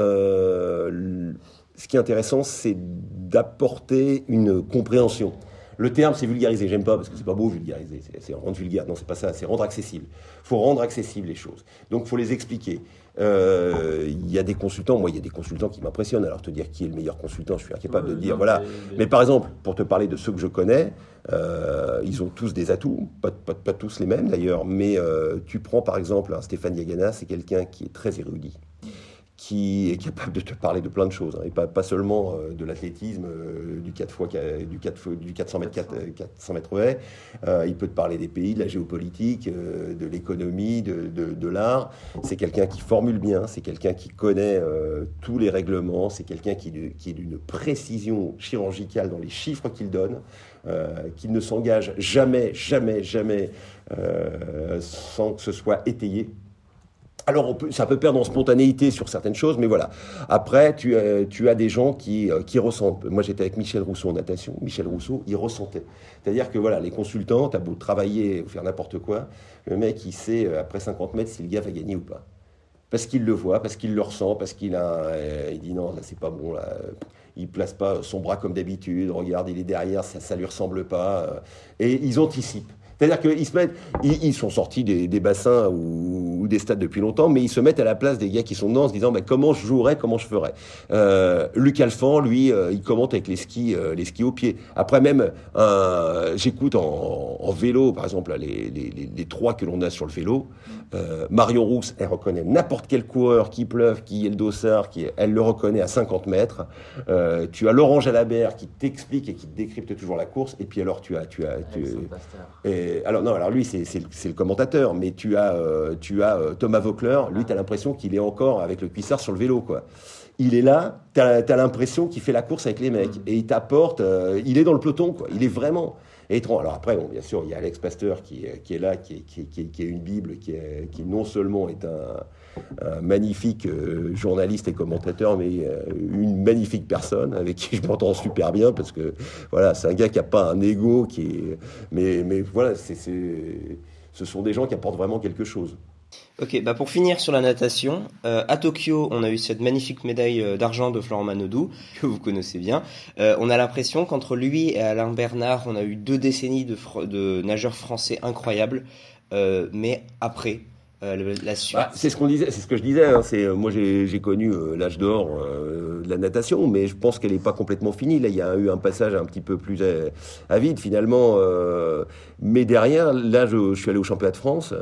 Ce qui est intéressant, c'est d'apporter une compréhension. Le terme, c'est vulgariser. J'aime pas parce que c'est pas beau vulgariser. C'est rendre vulgaire. Non, c'est pas ça. C'est rendre accessible. Il faut rendre accessible les choses. Donc, il faut les expliquer. Euh, il y a des consultants. Moi, il y a des consultants qui m'impressionnent. Alors, te dire qui est le meilleur consultant, je suis incapable de dire. Voilà. Mais par exemple, pour te parler de ceux que je connais, euh, ils ont tous des atouts. Pas, pas, pas tous les mêmes d'ailleurs. Mais euh, tu prends par exemple un Stéphane Yagana, c'est quelqu'un qui est très érudit qui est capable de te parler de plein de choses, hein, et pas, pas seulement euh, de l'athlétisme, euh, du 4 fois, du, 4, du 400 mètres, 4, 400 mètres. Euh, il peut te parler des pays, de la géopolitique, euh, de l'économie, de, de, l'art. C'est quelqu'un qui formule bien, c'est quelqu'un qui connaît euh, tous les règlements, c'est quelqu'un qui, qui est d'une précision chirurgicale dans les chiffres qu'il donne, qu'il ne s'engage jamais, jamais, jamais sans que ce soit étayé. Alors, ça peut perdre en spontanéité sur certaines choses, mais voilà. Après, tu, euh, as des gens qui, euh, qui ressentent. Moi, j'étais avec Michel Rousseau en natation. Michel Rousseau, il ressentait. C'est-à-dire que voilà, les consultants, t'as beau travailler ou faire n'importe quoi, le mec, il sait euh, après 50 mètres si le gars va gagner ou pas. Parce qu'il le voit, parce qu'il le ressent, parce qu'il a, il dit non, là c'est pas bon là. Il place pas son bras comme d'habitude. Regarde, il est derrière, ça, ça lui ressemble pas. Et ils anticipent. C'est-à-dire qu'ils se mettent, ils, ils sont sortis des, des bassins ou, ou, des stades depuis longtemps, mais ils se mettent à la place des gars qui sont dedans en se disant bah, comment je jouerais, comment je ferais. Euh, Luc Alphand, lui, euh, il commente avec les skis, euh, les skis au pied. Après même, j'écoute en, en, vélo, par exemple, les, les, les, les trois que l'on a sur le vélo. Marion Rousse, elle reconnaît n'importe quel coureur qui pleuve, qui est le dossard, qui elle le reconnaît à 50 mètres. Tu as Laurent Jalabert qui t'explique et qui te décrypte toujours la course. Et puis alors tu as, tu as, tu, et, alors non, alors lui c'est le commentateur, mais tu as, euh, tu as euh, Thomas Vaucler, lui tu as l'impression qu'il est encore avec le cuissard sur le vélo quoi. Il est là, tu as, as l'impression qu'il fait la course avec les mecs et il t'apporte, euh, il est dans le peloton quoi. Il est vraiment étrange. Alors après, bien sûr, il y a Alex Pasteur qui, qui est là, qui est, une bible, qui, non seulement est un, magnifique euh, journaliste et commentateur, mais euh, une magnifique personne avec qui je m'entends super bien parce que voilà, c'est un gars qui a pas un ego, qui mais voilà, c'est, ce sont des gens qui apportent vraiment quelque chose. Ok, bah pour finir sur la natation, euh, à Tokyo, on a eu cette magnifique médaille euh, d'argent de Florent Manodou, que vous connaissez bien. Euh, on a l'impression qu'entre lui et Alain Bernard, on a eu deux décennies de, nageurs français incroyables. Mais après, euh. Bah, c'est ce qu'on disait, c'est ce que je disais. Hein, c'est moi j'ai connu euh, l'âge d'or euh, de la natation, mais je pense qu'elle n'est pas complètement finie. Là, il y a eu un passage un petit peu plus avide finalement. mais derrière, là, je, suis allé au championnat de France,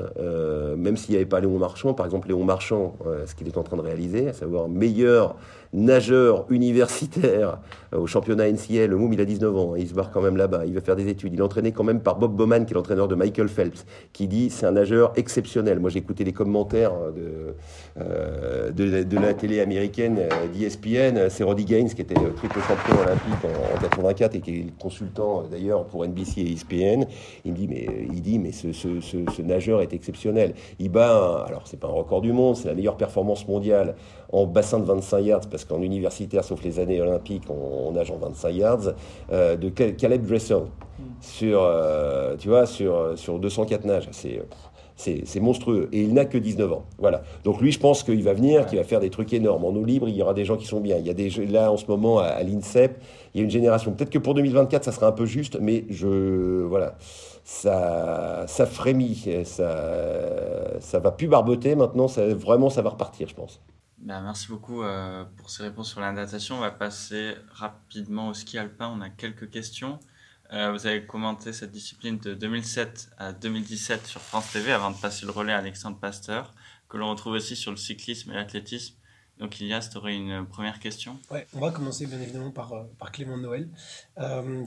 même s'il n'y avait pas Léon Marchand, par exemple, Léon Marchand, ce qu'il est en train de réaliser, à savoir meilleur nageur universitaire euh, au championnat NCL. Le Moum, il a 19 ans, hein, il se barre quand même là-bas, il va faire des études. Il est entraîné quand même par Bob Bowman, qui est l'entraîneur de Michael Phelps, qui dit c'est un nageur exceptionnel. Moi, j'ai écouté les commentaires de, euh, de, la télé américaine euh, d'ESPN. C'est Roddy Gaines, qui était triple champion olympique en, 84 et qui est consultant d'ailleurs pour NBC et ESPN. Il me dit, mais, il dit, mais ce, nageur est exceptionnel. Il bat, alors c'est pas un record du monde, c'est la meilleure performance mondiale en bassin de 25 yards, parce qu'en universitaire, sauf les années olympiques, on, nage en 25 yards, euh, de Caleb Dressel sur, euh, tu vois, sur, sur 204 nages. C'est c'est monstrueux. Et il n'a que 19 ans. Voilà. Donc lui, je pense qu'il va venir, qu'il va faire des trucs énormes. En eau libre, il y aura des gens qui sont bien. Il y a des là en ce moment à, l'INSEP, il y a une génération. Peut-être que pour 2024, ça sera un peu juste, mais je voilà, ça ça frémit, ça ça va plus barboter maintenant. Ça, vraiment, ça va repartir, je pense. Ben, merci beaucoup euh, pour ces réponses sur la natation. On va passer rapidement au ski alpin. On a quelques questions. Euh, vous avez commenté cette discipline de 2007 à 2017 sur France TV avant de passer le relais à Alexandre Pasteur, que l'on retrouve aussi sur le cyclisme et l'athlétisme. Donc Ilias, tu aurais une première question? Ouais, on va commencer bien évidemment par, euh, Clément Noël,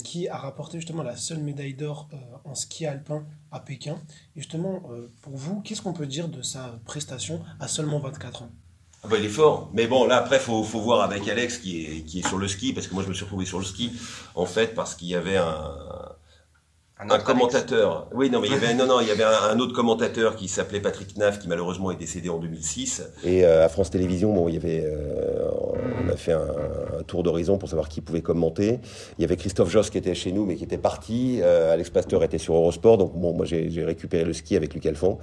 qui a rapporté justement la seule médaille d'or en ski alpin à Pékin. Et justement, pour vous, qu'est-ce qu'on peut dire de sa prestation à seulement 24 ans? Ah bah, il est fort. Mais bon, là, après, faut, faut voir avec Alex qui est, qui est sur le ski, parce que moi, je me suis retrouvé sur le ski, en fait, parce qu'il y avait un, un, commentateur. Oui, non, mais il y avait, non, non, il y avait un, autre commentateur qui s'appelait Patrick Naff, qui malheureusement est décédé en 2006. Et euh, à France Télévisions, bon, il y avait, euh, on a fait un, tour d'horizon pour savoir qui pouvait commenter. Il y avait Christophe Joss qui était chez nous, mais qui était parti. Euh, Alex Pasteur était sur Eurosport, donc moi j'ai récupéré le ski avec Luc Alphon,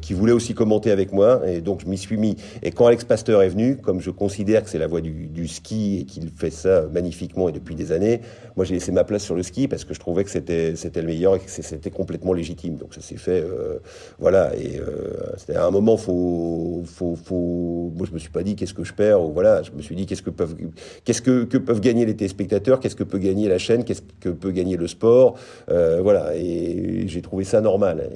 qui voulait aussi commenter avec moi, et donc je m'y suis mis. Et quand Alex Pasteur est venu, comme je considère que c'est la voie du, ski et qu'il fait ça magnifiquement et depuis des années, moi j'ai laissé ma place sur le ski parce que je trouvais que c'était c'était le meilleur et que c'était complètement légitime. Donc ça s'est fait, euh, voilà. Et euh, à un moment, faut, faut, faut. Moi, je me suis pas dit qu'est-ce que je perds. Ou voilà, je me suis dit qu'est-ce que peuvent, qu'est-ce que, peuvent gagner les téléspectateurs, qu'est-ce que peut gagner la chaîne, qu'est-ce que peut gagner le sport, euh, voilà. Et j'ai trouvé ça normal.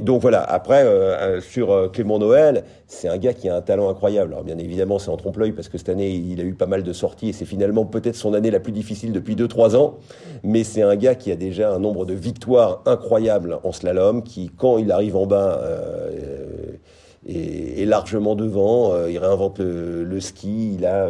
donc voilà, après, euh, euh, sur Clément Noël, c'est un gars qui a un talent incroyable. Alors bien évidemment, c'est en trompe-l'œil parce que cette année, il a eu pas mal de sorties et c'est finalement peut-être son année la plus difficile depuis 2-3 ans. Mais c'est un gars qui a déjà un nombre de victoires incroyables en slalom, qui, quand il arrive en bas, est, largement devant. il réinvente le, ski. Il a,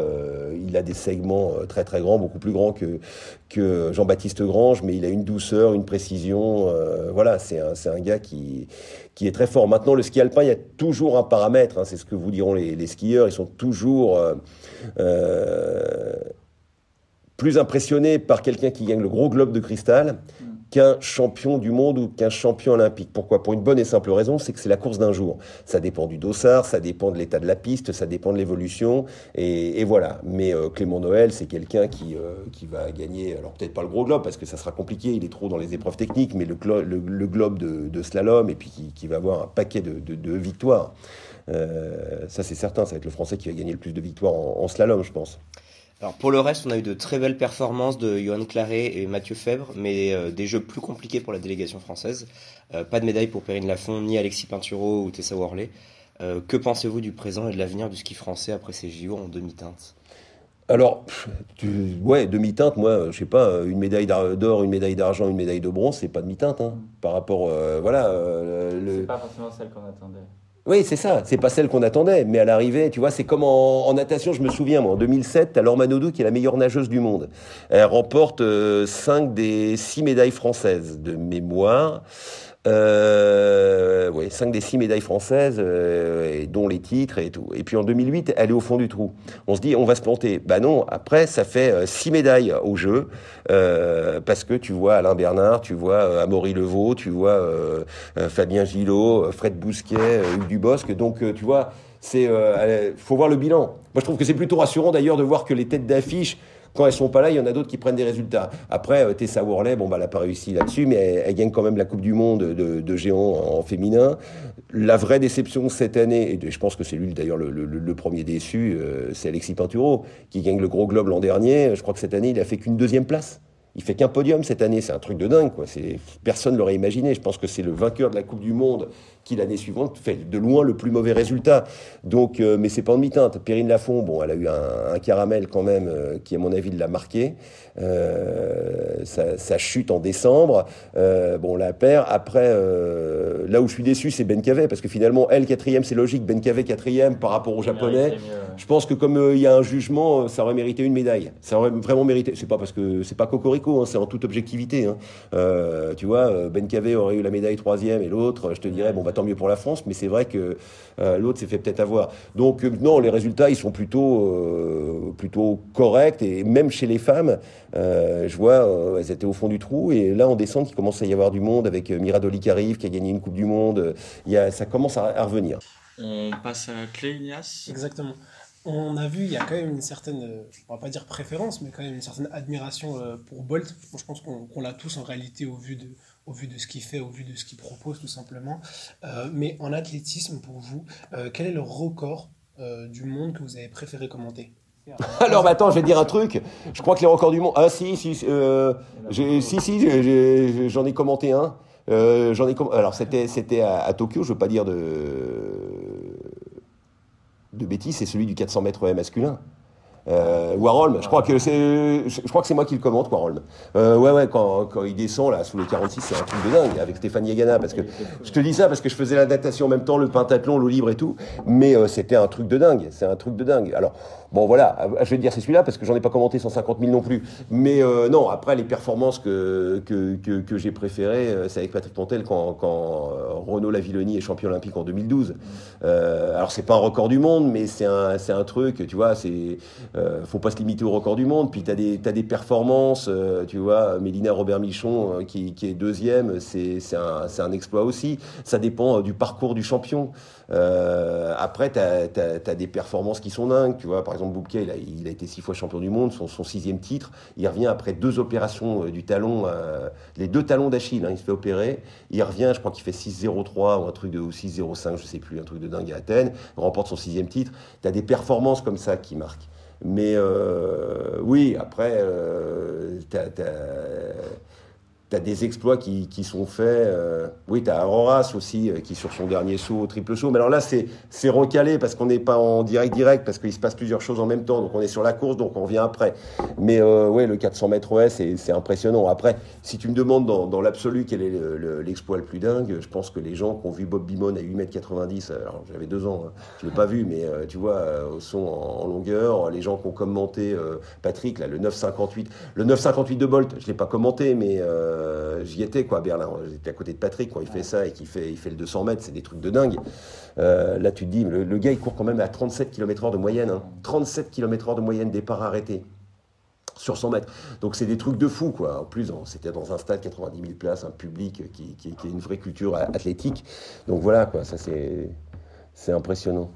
il a des segments très très grands, beaucoup plus grands que, Jean-Baptiste Grange, mais il a une douceur, une précision. Euh, voilà, c'est un, un, gars qui, qui est très fort. Maintenant, le ski alpin, il y a toujours un paramètre, hein, c'est ce que vous diront les, skieurs, ils sont toujours euh, euh, plus impressionnés par quelqu'un qui gagne le gros globe de cristal qu'un champion du monde ou qu'un champion olympique. Pourquoi? Pour une bonne et simple raison, c'est que c'est la course d'un jour. Ça dépend du dossard, ça dépend de l'état de la piste, ça dépend de l'évolution, et, voilà. Mais euh, Clément Noël, c'est quelqu'un qui, euh, qui va gagner, alors peut-être pas le gros globe, parce que ça sera compliqué, il est trop dans les épreuves techniques, mais le, globe de, slalom, et puis qui, va avoir un paquet de, victoires. Euh, ça c'est certain, ça va être le Français qui va gagner le plus de victoires en slalom, je pense. Alors pour le reste, on a eu de très belles performances de Johan Claret et Mathieu Fèvre, mais euh, des jeux plus compliqués pour la délégation française. Euh, pas de médaille pour Perrine Lafont, ni Alexis Pinturo ou Tessa Worley. Euh, que pensez-vous du présent et de l'avenir du ski français après ces JO en demi-teinte? Alors, ouais, demi-teinte, moi, je sais pas, une médaille d'or, une médaille d'argent, une médaille de bronze, c'est pas demi-teinte, hein, par rapport, voilà. le... C'est pas forcément celle qu'on attendait. Oui, c'est ça. C'est pas celle qu'on attendait, mais à l'arrivée, tu vois, c'est comme en, natation. Je me souviens, moi, en 2007, t'as Laure Manodou qui est la meilleure nageuse du monde. Elle remporte 5 euh, des 6 médailles françaises de mémoire. Euh, oui, 5 des 6 médailles françaises, euh, et dont les titres et tout. Et puis en 2008, elle est au fond du trou. On se dit, on va se planter. Bah non, après, ça fait 6 euh, médailles au jeu, euh, parce que tu vois Alain Bernard, tu vois euh, Amaury Levaux, tu vois Fabien Gillot, Fred Bousquet, Hugues Dubosc. Donc, tu vois, c'est faut voir le bilan. Moi, je trouve que c'est plutôt rassurant d'ailleurs de voir que les têtes d'affiche quand elles sont pas là, il y en a d'autres qui prennent des résultats. Après, euh, Tessa Worley, bon, bah, elle n'a pas réussi là-dessus, mais elle, gagne quand même la Coupe du Monde de, de géant en féminin. La vraie déception cette année, et je pense que c'est lui d'ailleurs le, premier déçu, euh, c'est Alexis Pinturo, qui gagne le gros globe l'an dernier. Je crois que cette année, il a fait qu'une deuxième place. Il fait qu'un podium cette année, c'est un truc de dingue. Quoi. Personne ne l'aurait imaginé. Je pense que c'est le vainqueur de la Coupe du Monde qui l'année suivante fait de loin le plus mauvais résultat. Donc, euh, mais c'est pas en demi-teinte. Perrine Lafont, bon, elle a eu un, caramel quand même euh, qui, à mon avis, l'a marqué. Euh, ça, chute en décembre. bon, la perd. Après, là où je suis déçu, c'est Ben Cavé, parce que finalement, elle quatrième, c'est logique. Ben Cavé quatrième par rapport aux Japonais. Je pense que comme il y a un jugement, ça aurait mérité une médaille. Ça aurait vraiment mérité. C'est pas parce que c'est pas cocorico, hein, c'est en toute objectivité. Hein. tu vois, Ben Cavé aurait eu la médaille troisième et l'autre, je te dirais, bon bah tant mieux pour la France, mais c'est vrai que euh, l'autre s'est fait peut-être avoir. Donc euh, non, les résultats, ils sont plutôt, euh, plutôt corrects, et même chez les femmes, je vois, elles étaient au fond du trou, et là en descente, il commence à y avoir du monde avec Miradoli qui arrive, qui a gagné une Coupe du Monde, il y a, ça commence à, revenir. On passe à Clé Ignace? Exactement on a vu, il y a quand même une certaine, on va pas dire préférence, mais quand même une certaine admiration pour Bolt. Je pense qu'on l'a tous en réalité au vu de, au vu de ce qu'il fait, au vu de ce qu'il propose tout simplement. Euh, mais en athlétisme, pour vous, euh, quel est le record euh, du monde que vous avez préféré commenter? Alors, bah, attends, je vais dire un truc. Je crois que les records du monde. Ah, si, si, si, si, j'en ai commenté un. Alors, c'était, à, Tokyo, je veux pas dire de, de bêtises, c'est celui du 400 mètres masculin. Euh, Warholm, je crois que c'est, je crois que c'est moi qui le commente, Warholm. Euh, ouais, ouais, quand, quand il descend là sous le 46, c'est un truc de dingue avec Stéphanie Yagana, parce que je te dis ça parce que je faisais la natation en même temps, le pentathlon, l'eau libre et tout, mais euh, c'était un truc de dingue, c'est un truc de dingue. Alors bon, voilà, je vais te dire c'est celui-là parce que j'en ai pas commenté 150 000 non plus, mais euh, non, après les performances que que, que, j'ai préférées, euh, c'est avec Patrick Pontel quand, quand Renaud Lavilloni est champion olympique en 2012. alors c'est pas un record du monde, mais c'est un c'est un truc, tu vois, c'est euh, faut pas se limiter au record du monde. Puis tu as des, performances, euh, tu vois, Mélina Robert Michon euh, qui, est deuxième, c'est un, exploit aussi. Ça dépend du parcours du champion. après, tu as, des performances qui sont dingues. Tu vois, par exemple, Bouquet, il a, été six fois champion du monde, son, son, sixième titre. Il revient après deux opérations du talon, les deux talons d'Achille, hein, il se fait opérer. Il revient, je crois qu'il fait 6-0-3 ou un truc de 6-0-5, je sais plus, un truc de dingue à Athènes. Il remporte son sixième titre. Tu as des performances comme ça qui marquent. Mais euh, oui, après, euh, tu des exploits qui, qui sont faits. Euh, oui, tu as Auroras aussi, euh, qui sur son dernier saut, au triple saut. Mais alors là, c'est recalé parce qu'on n'est pas en direct direct, parce qu'il se passe plusieurs choses en même temps. Donc on est sur la course, donc on revient après. Mais euh, ouais, le 400 mètres OS, c'est impressionnant. Après, si tu me demandes dans, dans l'absolu quel est l'exploit le, plus dingue, je pense que les gens qui ont vu Bob Bimon à 8 mètres 90, alors j'avais deux ans, hein, je ne l'ai pas vu, mais tu vois, au son en, longueur, les gens qui ont commenté Patrick, là, le 9,58. Le 9,58 de Bolt, je ne l'ai pas commenté, mais euh, j'y étais quoi à Berlin. J'étais à côté de Patrick quand il fait ça et qu'il fait, il fait le 200 mètres, c'est des trucs de dingue. Euh, là, tu te dis, le, gars, il court quand même à 37 km/h de moyenne. 37 km/h de moyenne départ arrêté sur 100 mètres. Donc c'est des trucs de fou, quoi. En plus, c'était dans un stade 90 000 places, un public qui, qui, une vraie culture athlétique. Donc voilà, quoi. Ça c'est c'est impressionnant.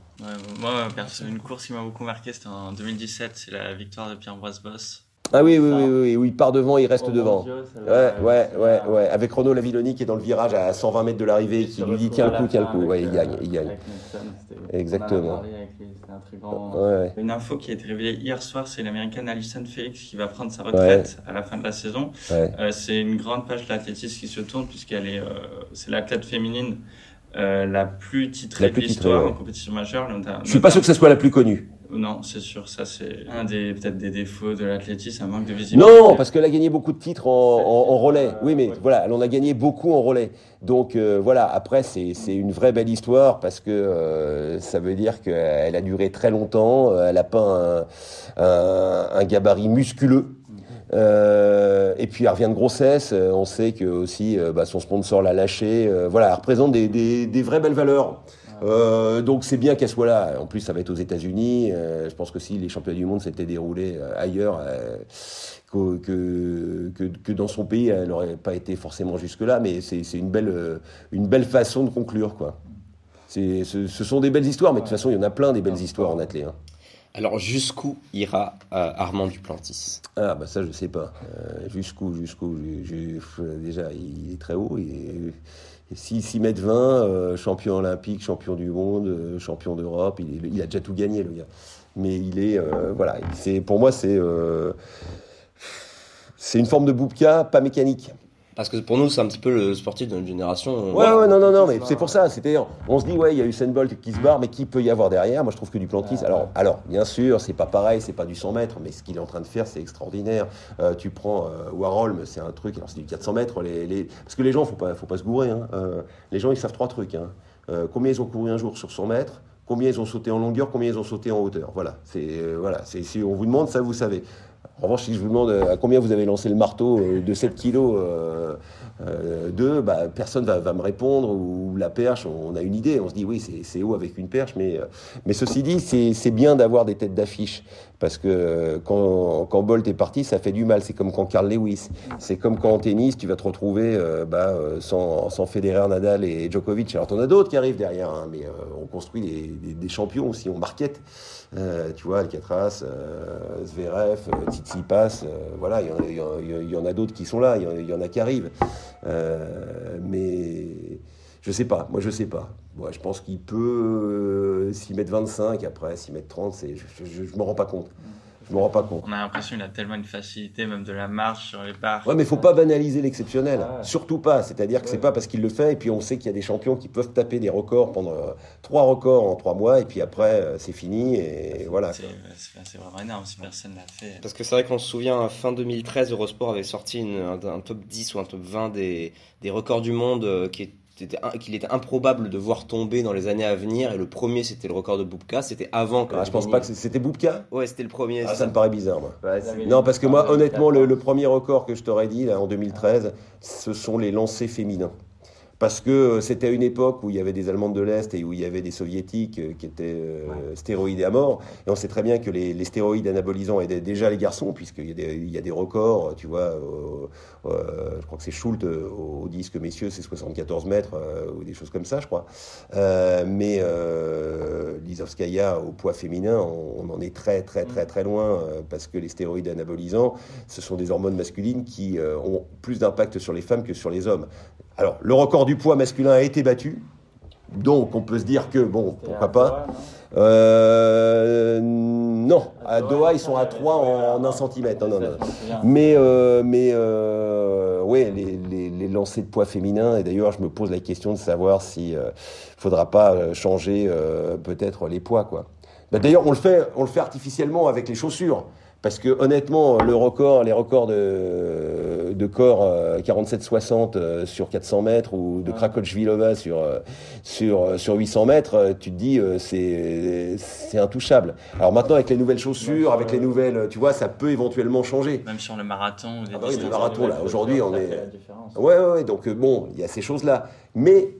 moi, une course qui m'a beaucoup marqué, c'était en 2017, c'est la victoire de Pierre-Ambroise Boss ah oui, oui, oui, oui, il part devant, il reste devant. ouais, ouais, ouais, ouais. Avec Renaud Lavilloni qui est dans le virage à 120 mètres de l'arrivée, qui lui dit tiens le coup, tiens le coup. Ouais, il gagne, il gagne. Exactement. Une info qui a été révélée hier soir, c'est l'américaine Alison Felix qui va prendre sa retraite à la fin de la saison. Euh, c'est une grande page de l'athlétisme qui se tourne puisqu'elle est, euh, c'est l'athlète féminine euh, la plus titrée de l'histoire en compétition majeure. Je suis pas sûr que ce soit la plus connue. Non, c'est sûr, ça c'est un des peut-être des défauts de l'athlétisme, un manque de visibilité. Non, parce qu'elle a gagné beaucoup de titres en, en, relais. Oui, mais voilà, elle en a gagné beaucoup en relais. Donc euh, voilà, après c'est une vraie belle histoire parce que euh, ça veut dire qu'elle a duré très longtemps, elle n'a pas un, un, un, gabarit musculeux. Euh, et puis elle revient de grossesse, on sait que aussi bah, son sponsor l'a lâché. voilà, elle représente des, des, des vraies belles valeurs. Euh, donc c'est bien qu'elle soit là. En plus, ça va être aux États-Unis. Euh, je pense que si les championnats du monde s'étaient déroulés euh, ailleurs, que, que, que, dans son pays, elle n'aurait pas été forcément jusque-là. Mais c'est une belle, une belle façon de conclure. Quoi. Ce, ce, sont des belles histoires, mais de toute façon, il y en a plein des belles histoires en athlète. Hein. Alors jusqu'où ira Armand Duplantis? Ah bah ça je sais pas. jusqu'où, jusqu'où? Déjà il est très haut. Et 6, mètres 20, euh, champion olympique, champion du monde, euh, champion d'Europe, il, a déjà tout gagné le gars. Mais il est, euh, voilà, c'est, pour moi C'est une forme de boubka, pas mécanique. Parce que pour nous, c'est un petit peu le sportif de notre génération. Ouais, ouais, non, non, non, mais c'est pour ça. C'était, on se dit, ouais, il y a Usain Bolt qui se barre, mais qui peut y avoir derrière? Moi, je trouve que du plantis. alors, alors, bien sûr, c'est pas pareil, c'est pas du 100 mètres, mais ce qu'il est en train de faire, c'est extraordinaire. Euh, tu prends euh, Warhol, c'est un truc. Alors, c'est du 400 mètres. Les, les... Parce que les gens, faut pas, faut pas se gourer. Hein. Euh, les gens, ils savent trois trucs. Hein. Euh, combien ils ont couru un jour sur 100 mètres Combien ils ont sauté en longueur Combien ils ont sauté en hauteur Voilà. C'est voilà. C'est si on vous demande ça, vous savez. En revanche, si je vous demande à combien vous avez lancé le marteau de 7 kilos euh, deux, bah, personne va, va me répondre, ou la perche, on a une idée, on se dit oui, c'est haut avec une perche, mais, euh, mais ceci dit, c'est bien d'avoir des têtes d'affiche, parce que euh, quand, Bolt est parti, ça fait du mal, c'est comme quand Carl Lewis, c'est comme quand en tennis, tu vas te retrouver bah, sans, sans Federer, Nadal et Djokovic. Alors, t'en as d'autres qui arrivent derrière, hein, mais on construit des, champions aussi, on market. tu vois, Alcatraz, Zverev, Tsitsipas, voilà, il y, en a d'autres qui sont là, il y, en a qui arrivent. Euh, mais je sais pas, moi je sais pas. Moi, je pense qu'il peut euh, s'y mettre 25, après s'y mettre 30, je ne me rends pas compte. Je me rends pas compte. On a l'impression qu'il a tellement une facilité, même de la marche sur les barres. Ouais, mais il faut pas banaliser l'exceptionnel. Surtout pas. C'est-à-dire que c'est pas parce qu'il le fait, et puis on sait qu'il y a des champions qui peuvent taper des records pendant euh, trois records en trois mois, et puis après, euh, c'est fini, et voilà. C'est vraiment énorme si personne l'a fait. Parce que c'est vrai qu'on se souvient, fin 2013, Eurosport avait sorti un, un, top 10 ou un top 20 des, des records du monde euh, qui est qu'il était improbable de voir tomber dans les années à venir. Et le premier, c'était le record de Boubka. C'était avant que. Ah, je pense pas que c'était Boubka? Ouais, c'était le premier. Ah, ça me paraît bizarre, moi. non, parce que moi, honnêtement, le, le, premier record que je t'aurais dit, là, en 2013, ce sont les lancers féminins parce que euh, c'était à une époque où il y avait des Allemandes de l'Est et où il y avait des Soviétiques euh, qui étaient euh, stéroïdés à mort. Et on sait très bien que les, stéroïdes anabolisants aidaient déjà les garçons, puisqu'il y, a des, il y a des records, tu vois, je crois que c'est Schultz au, disque messieurs, c'est 74 mètres, ou des choses comme ça, je crois. mais Lisovskaya, au poids féminin, on, en est très, très, très, très loin, parce que les stéroïdes anabolisants, ce sont des hormones masculines qui ont plus d'impact sur les femmes que sur les hommes. Alors, le record du poids masculin a été battu. Donc, on peut se dire que, bon, pourquoi pas. Euh, non, à Doha, ils sont à 3 en, 1 cm. Non, non, non. Mais, euh, mais euh, ouais, les, les, lancers de poids féminins, et d'ailleurs, je me pose la question de savoir s'il ne faudra pas changer peut-être les poids. quoi. Bah, d'ailleurs, on, le fait, on le fait artificiellement avec les chaussures. Parce que honnêtement, le record, les records de, de corps 47-60 euh, euh, sur 400 mètres ou de Krakowicz-Vilova sur, euh, sur, sur 800 mètres, tu te dis c'est c'est intouchable. Alors maintenant avec les nouvelles chaussures, avec les nouvelles, tu vois, ça peut éventuellement changer. Même sur le marathon. ah bah oui, le marathon là, aujourd'hui on est. Ouais, ouais, ouais, donc bon, il y a ces choses là, mais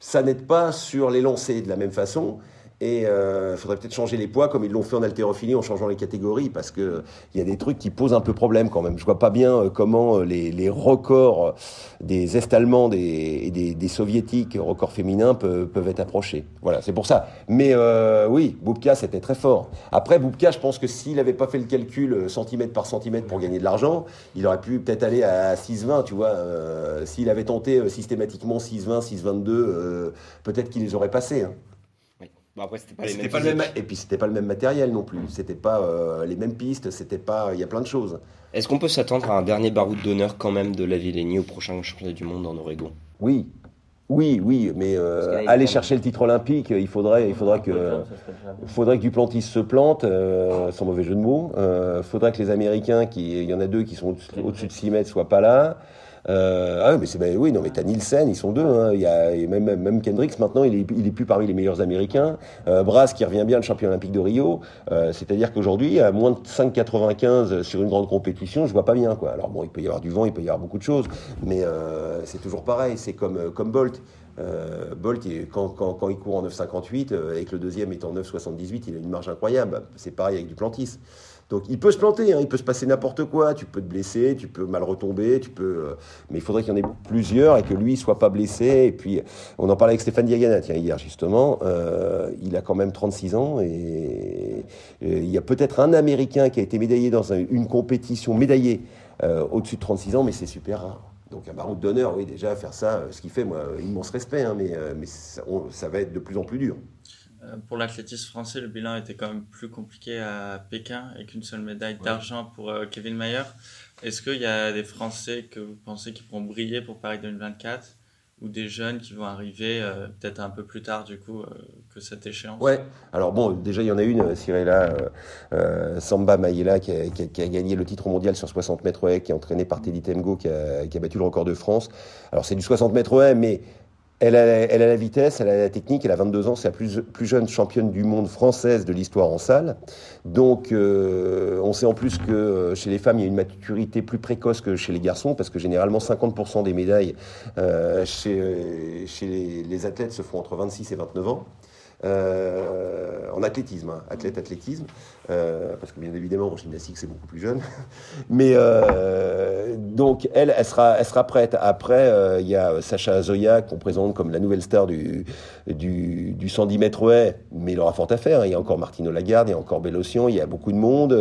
ça n'aide pas sur les lancers de la même façon. Et il euh, faudrait peut-être changer les poids comme ils l'ont fait en haltérophilie en changeant les catégories parce que il y a des trucs qui posent un peu problème quand même. Je vois pas bien euh, comment euh, les, records des Est-Allemands et des, Soviétiques, records féminins, peuvent, être approchés. Voilà, c'est pour ça. Mais euh, oui, Boubka, c'était très fort. Après, Boubka, je pense que s'il n'avait pas fait le calcul centimètre par centimètre pour gagner de l'argent, il aurait pu peut-être aller à 6,20, tu vois. Euh, s'il avait tenté systématiquement 6,20, 6,22, peut-être qu'il les aurait passés. Hein après, c'était pas, les mêmes pas le même, Et puis, c'était pas le même matériel non plus. C'était pas euh, les mêmes pistes. C'était pas. Il y a plein de choses. Est-ce qu'on peut s'attendre à un dernier baroud d'honneur quand même de la Villénie au prochain championnat du monde en Oregon? Oui. Oui, oui, mais euh, aller chercher le titre olympique, il faudrait, il faudrait que, faudrait que Duplantis se plante, euh, sans mauvais jeu de mots. Il faudrait que les Américains, qui, il y en a deux qui sont au-dessus de 6 mètres, soient pas là. Euh, ah mais c'est ben, oui non mais t'as Nielsen ils sont deux hein. il y a même même Kendricks maintenant il est il est plus parmi les meilleurs américains euh, Brass qui revient bien le champion olympique de Rio euh, c'est-à-dire qu'aujourd'hui à moins de 5,95 sur une grande compétition je vois pas bien quoi alors bon il peut y avoir du vent il peut y avoir beaucoup de choses mais euh, c'est toujours pareil c'est comme euh, comme Bolt euh, Bolt, quand, quand, il court en 9,58, avec le deuxième étant 9,78, il a une marge incroyable. C'est pareil avec Duplantis. Donc il peut se planter, hein, il peut se passer n'importe quoi, tu peux te blesser, tu peux mal retomber, tu peux, euh, mais il faudrait qu'il y en ait plusieurs et que lui soit pas blessé. Et puis on en parlait avec Stéphane Diagana tiens, hier justement, euh, il a quand même 36 ans et, il y a peut-être un Américain qui a été médaillé dans une compétition médaillé euh, au-dessus de 36 ans, mais c'est super rare. Donc un baroud d'honneur, oui déjà faire ça, ce qui fait moi immense respect, hein, mais, ça va être de plus en plus dur. Euh, pour l'athlétisme français, le bilan était quand même plus compliqué à Pékin et qu'une seule médaille d'argent pour euh, Kevin Mayer. Est-ce qu'il y a des Français que vous pensez qui pourront briller pour Paris 2024 ou des jeunes qui vont arriver euh, peut-être un peu plus tard du coup euh, que cette échéance? Ouais, alors bon, déjà il y en a une, Cyrilla euh, Samba Maïla, qui a, qui, a, gagné le titre mondial sur 60 mètres haies, qui est entraînée par Teddy Temgo, qui a, qui a battu le record de France. Alors c'est du 60 mètres haies, mais elle a, elle a, la vitesse, elle a la technique, elle a 22 ans, c'est la plus, plus, jeune championne du monde française de l'histoire en salle. Donc euh, on sait en plus que euh, chez les femmes, il y a une maturité plus précoce que chez les garçons, parce que généralement 50% des médailles euh, chez, chez les, athlètes se font entre 26 et 29 ans. Euh, en athlétisme, hein, athlète athlétisme, euh, parce que bien évidemment en gymnastique c'est beaucoup plus jeune. Mais euh, donc elle, elle sera, elle sera prête. Après, euh, il y a Sacha Zoya qu'on présente comme la nouvelle star du, du, du 110 mètres haies, mais il aura fort à faire. Il y a encore Martino Lagarde, il y a encore Bellocian, il y a beaucoup de monde.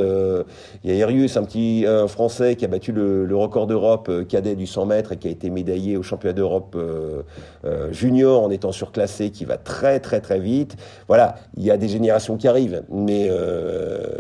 Il y a Erius, un petit Français qui a battu le, le record d'Europe cadet du 100 mètres et qui a été médaillé au championnat d'Europe junior en étant surclassé, qui va très très très vite. Voilà, il y a des générations qui arrivent, mais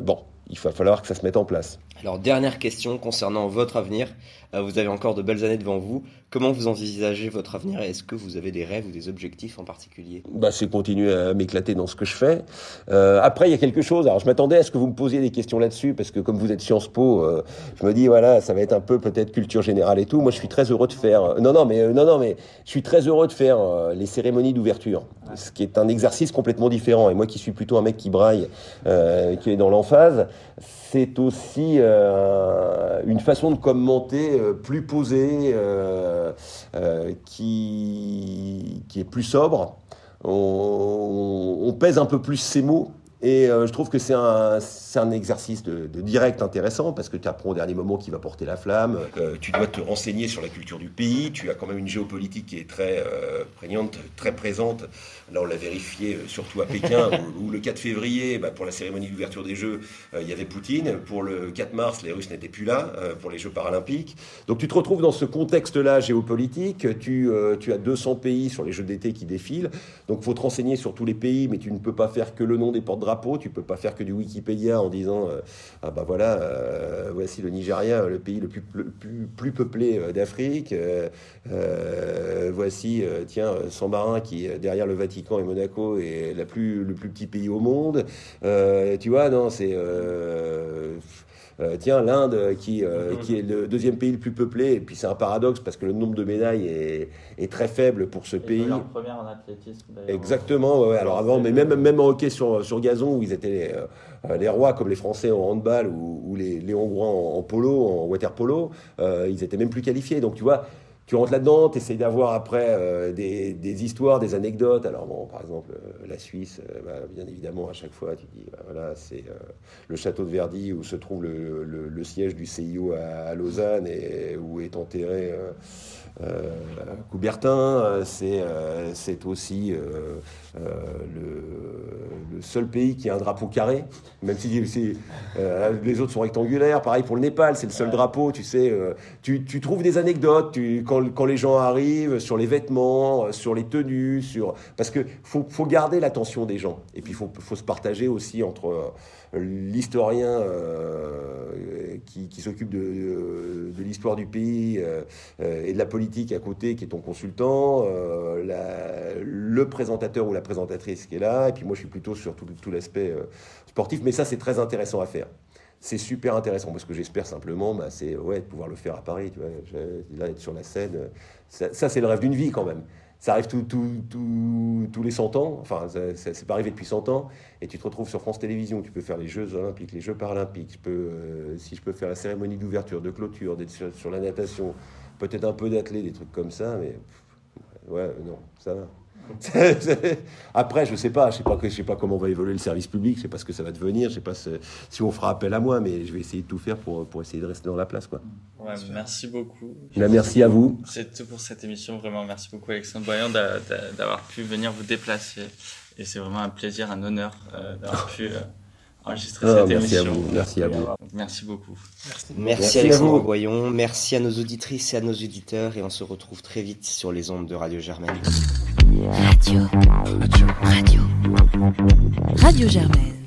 bon, il va falloir que ça se mette en place. Alors, dernière question concernant votre avenir. Euh, vous avez encore de belles années devant vous. Comment vous envisagez votre avenir est-ce que vous avez des rêves ou des objectifs en particulier? Bah, C'est continuer à m'éclater dans ce que je fais. Euh, après, il y a quelque chose. Alors, je m'attendais à ce que vous me posiez des questions là-dessus parce que comme vous êtes Sciences Po, euh, je me dis, voilà, ça va être un peu peut-être culture générale et tout. Moi, je suis très heureux de faire... Non, non, mais, non, non, mais je suis très heureux de faire les cérémonies d'ouverture, ce qui est un exercice complètement différent. Et moi qui suis plutôt un mec qui braille, qui est dans l'emphase, c'est aussi une façon de commenter plus posée, euh, euh, qui, est plus sobre. On, pèse un peu plus ses mots et euh, je trouve que c'est un, un exercice de, de, direct intéressant parce que tu apprends au dernier moment qui va porter la flamme. Euh, tu dois te renseigner sur la culture du pays. Tu as quand même une géopolitique qui est très euh, prégnante, très présente. Là, on l'a vérifié surtout à Pékin où, où, le 4 février, bah, pour la cérémonie d'ouverture des Jeux, il y avait Poutine. Pour le 4 mars, les Russes n'étaient plus là pour les Jeux paralympiques. Donc tu te retrouves dans ce contexte-là géopolitique. Tu, tu as 200 pays sur les Jeux d'été qui défilent. Donc il faut te renseigner sur tous les pays, mais tu ne peux pas faire que le nom des porte drapeau, tu peux pas faire que du Wikipédia en disant euh, ah bah voilà, euh, voici le Nigeria, le pays le plus, plus, peuplé euh, d'Afrique. voici, tiens, San Marin qui derrière le Vatican et Monaco est la plus, le plus petit pays au monde. tu vois, non, c'est euh, tiens, l'Inde, qui, euh, qui est le deuxième pays le plus peuplé, et puis c'est un paradoxe parce que le nombre de médailles est, est très faible pour ce Et pays. Première en athlétisme, Exactement, ouais, alors avant, mais même, même en hockey sur, sur gazon, où ils étaient les, euh, les rois, comme les Français en handball ou, ou les, les Hongrois en, en, polo, en water polo, euh, ils étaient même plus qualifiés. Donc tu vois, tu rentres là-dedans, tu essayes d'avoir après euh, des, des, histoires, des anecdotes. Alors bon, par exemple, euh, la Suisse, euh, bah, bien évidemment, à chaque fois, tu dis, bah, voilà, c'est le château de Verdi où se trouve le, le, le siège du CIO à, à, Lausanne et où est enterré Coubertin. C'est aussi le, le, seul pays qui a un drapeau carré, même si les autres sont rectangulaires. Pareil pour le Népal, c'est le seul drapeau, tu sais. tu, tu trouves des anecdotes, tu, quand les gens arrivent, sur les vêtements, sur les tenues, sur... parce qu'il faut, faut, garder l'attention des gens. Et puis il faut, faut, se partager aussi entre euh, l'historien euh, qui, qui s'occupe de, de, de l'histoire du pays euh, et de la politique à côté, qui est ton consultant, euh, la, le présentateur ou la présentatrice qui est là, et puis moi je suis plutôt sur tout, l'aspect euh, sportif, mais ça c'est très intéressant à faire c'est super intéressant. Parce que j'espère simplement, bah, c'est ouais, de pouvoir le faire à Paris. Tu vois, là, être sur la scène, ça, c'est le rêve d'une vie quand même. Ça arrive tout, tout, tout, tous les 100 ans, enfin, c'est pas arrivé depuis 100 ans, et tu te retrouves sur France Télévisions. Tu peux faire les Jeux Olympiques, les Jeux Paralympiques. Je peux, euh, si je peux faire la cérémonie d'ouverture, de clôture, d'être sur, sur, la natation, peut-être un peu d'athlé, des trucs comme ça, mais ouais, non, ça va. Après, je sais pas, je sais pas, je sais pas comment va évoluer le service public, je sais pas ce que ça va devenir, je sais pas si on fera appel à moi, mais je vais essayer de tout faire pour, pour essayer de rester dans la place, quoi. Ouais, merci beaucoup. Là, merci à vous. C'est tout pour cette émission, vraiment. Merci beaucoup, Alexandre Boyan, d'avoir pu venir vous déplacer. Et c'est vraiment un plaisir, un honneur euh, d'avoir pu. Euh, enregistrer Ah, cette merci émission. à vous, merci à vous. Merci beaucoup. Merci. Merci, Merci à Alexandre vous. Boyon, merci à nos auditrices et à nos auditeurs et on se retrouve très vite sur les ondes de Radio Germaine. Radio. Radio. Radio. Radio Germaine.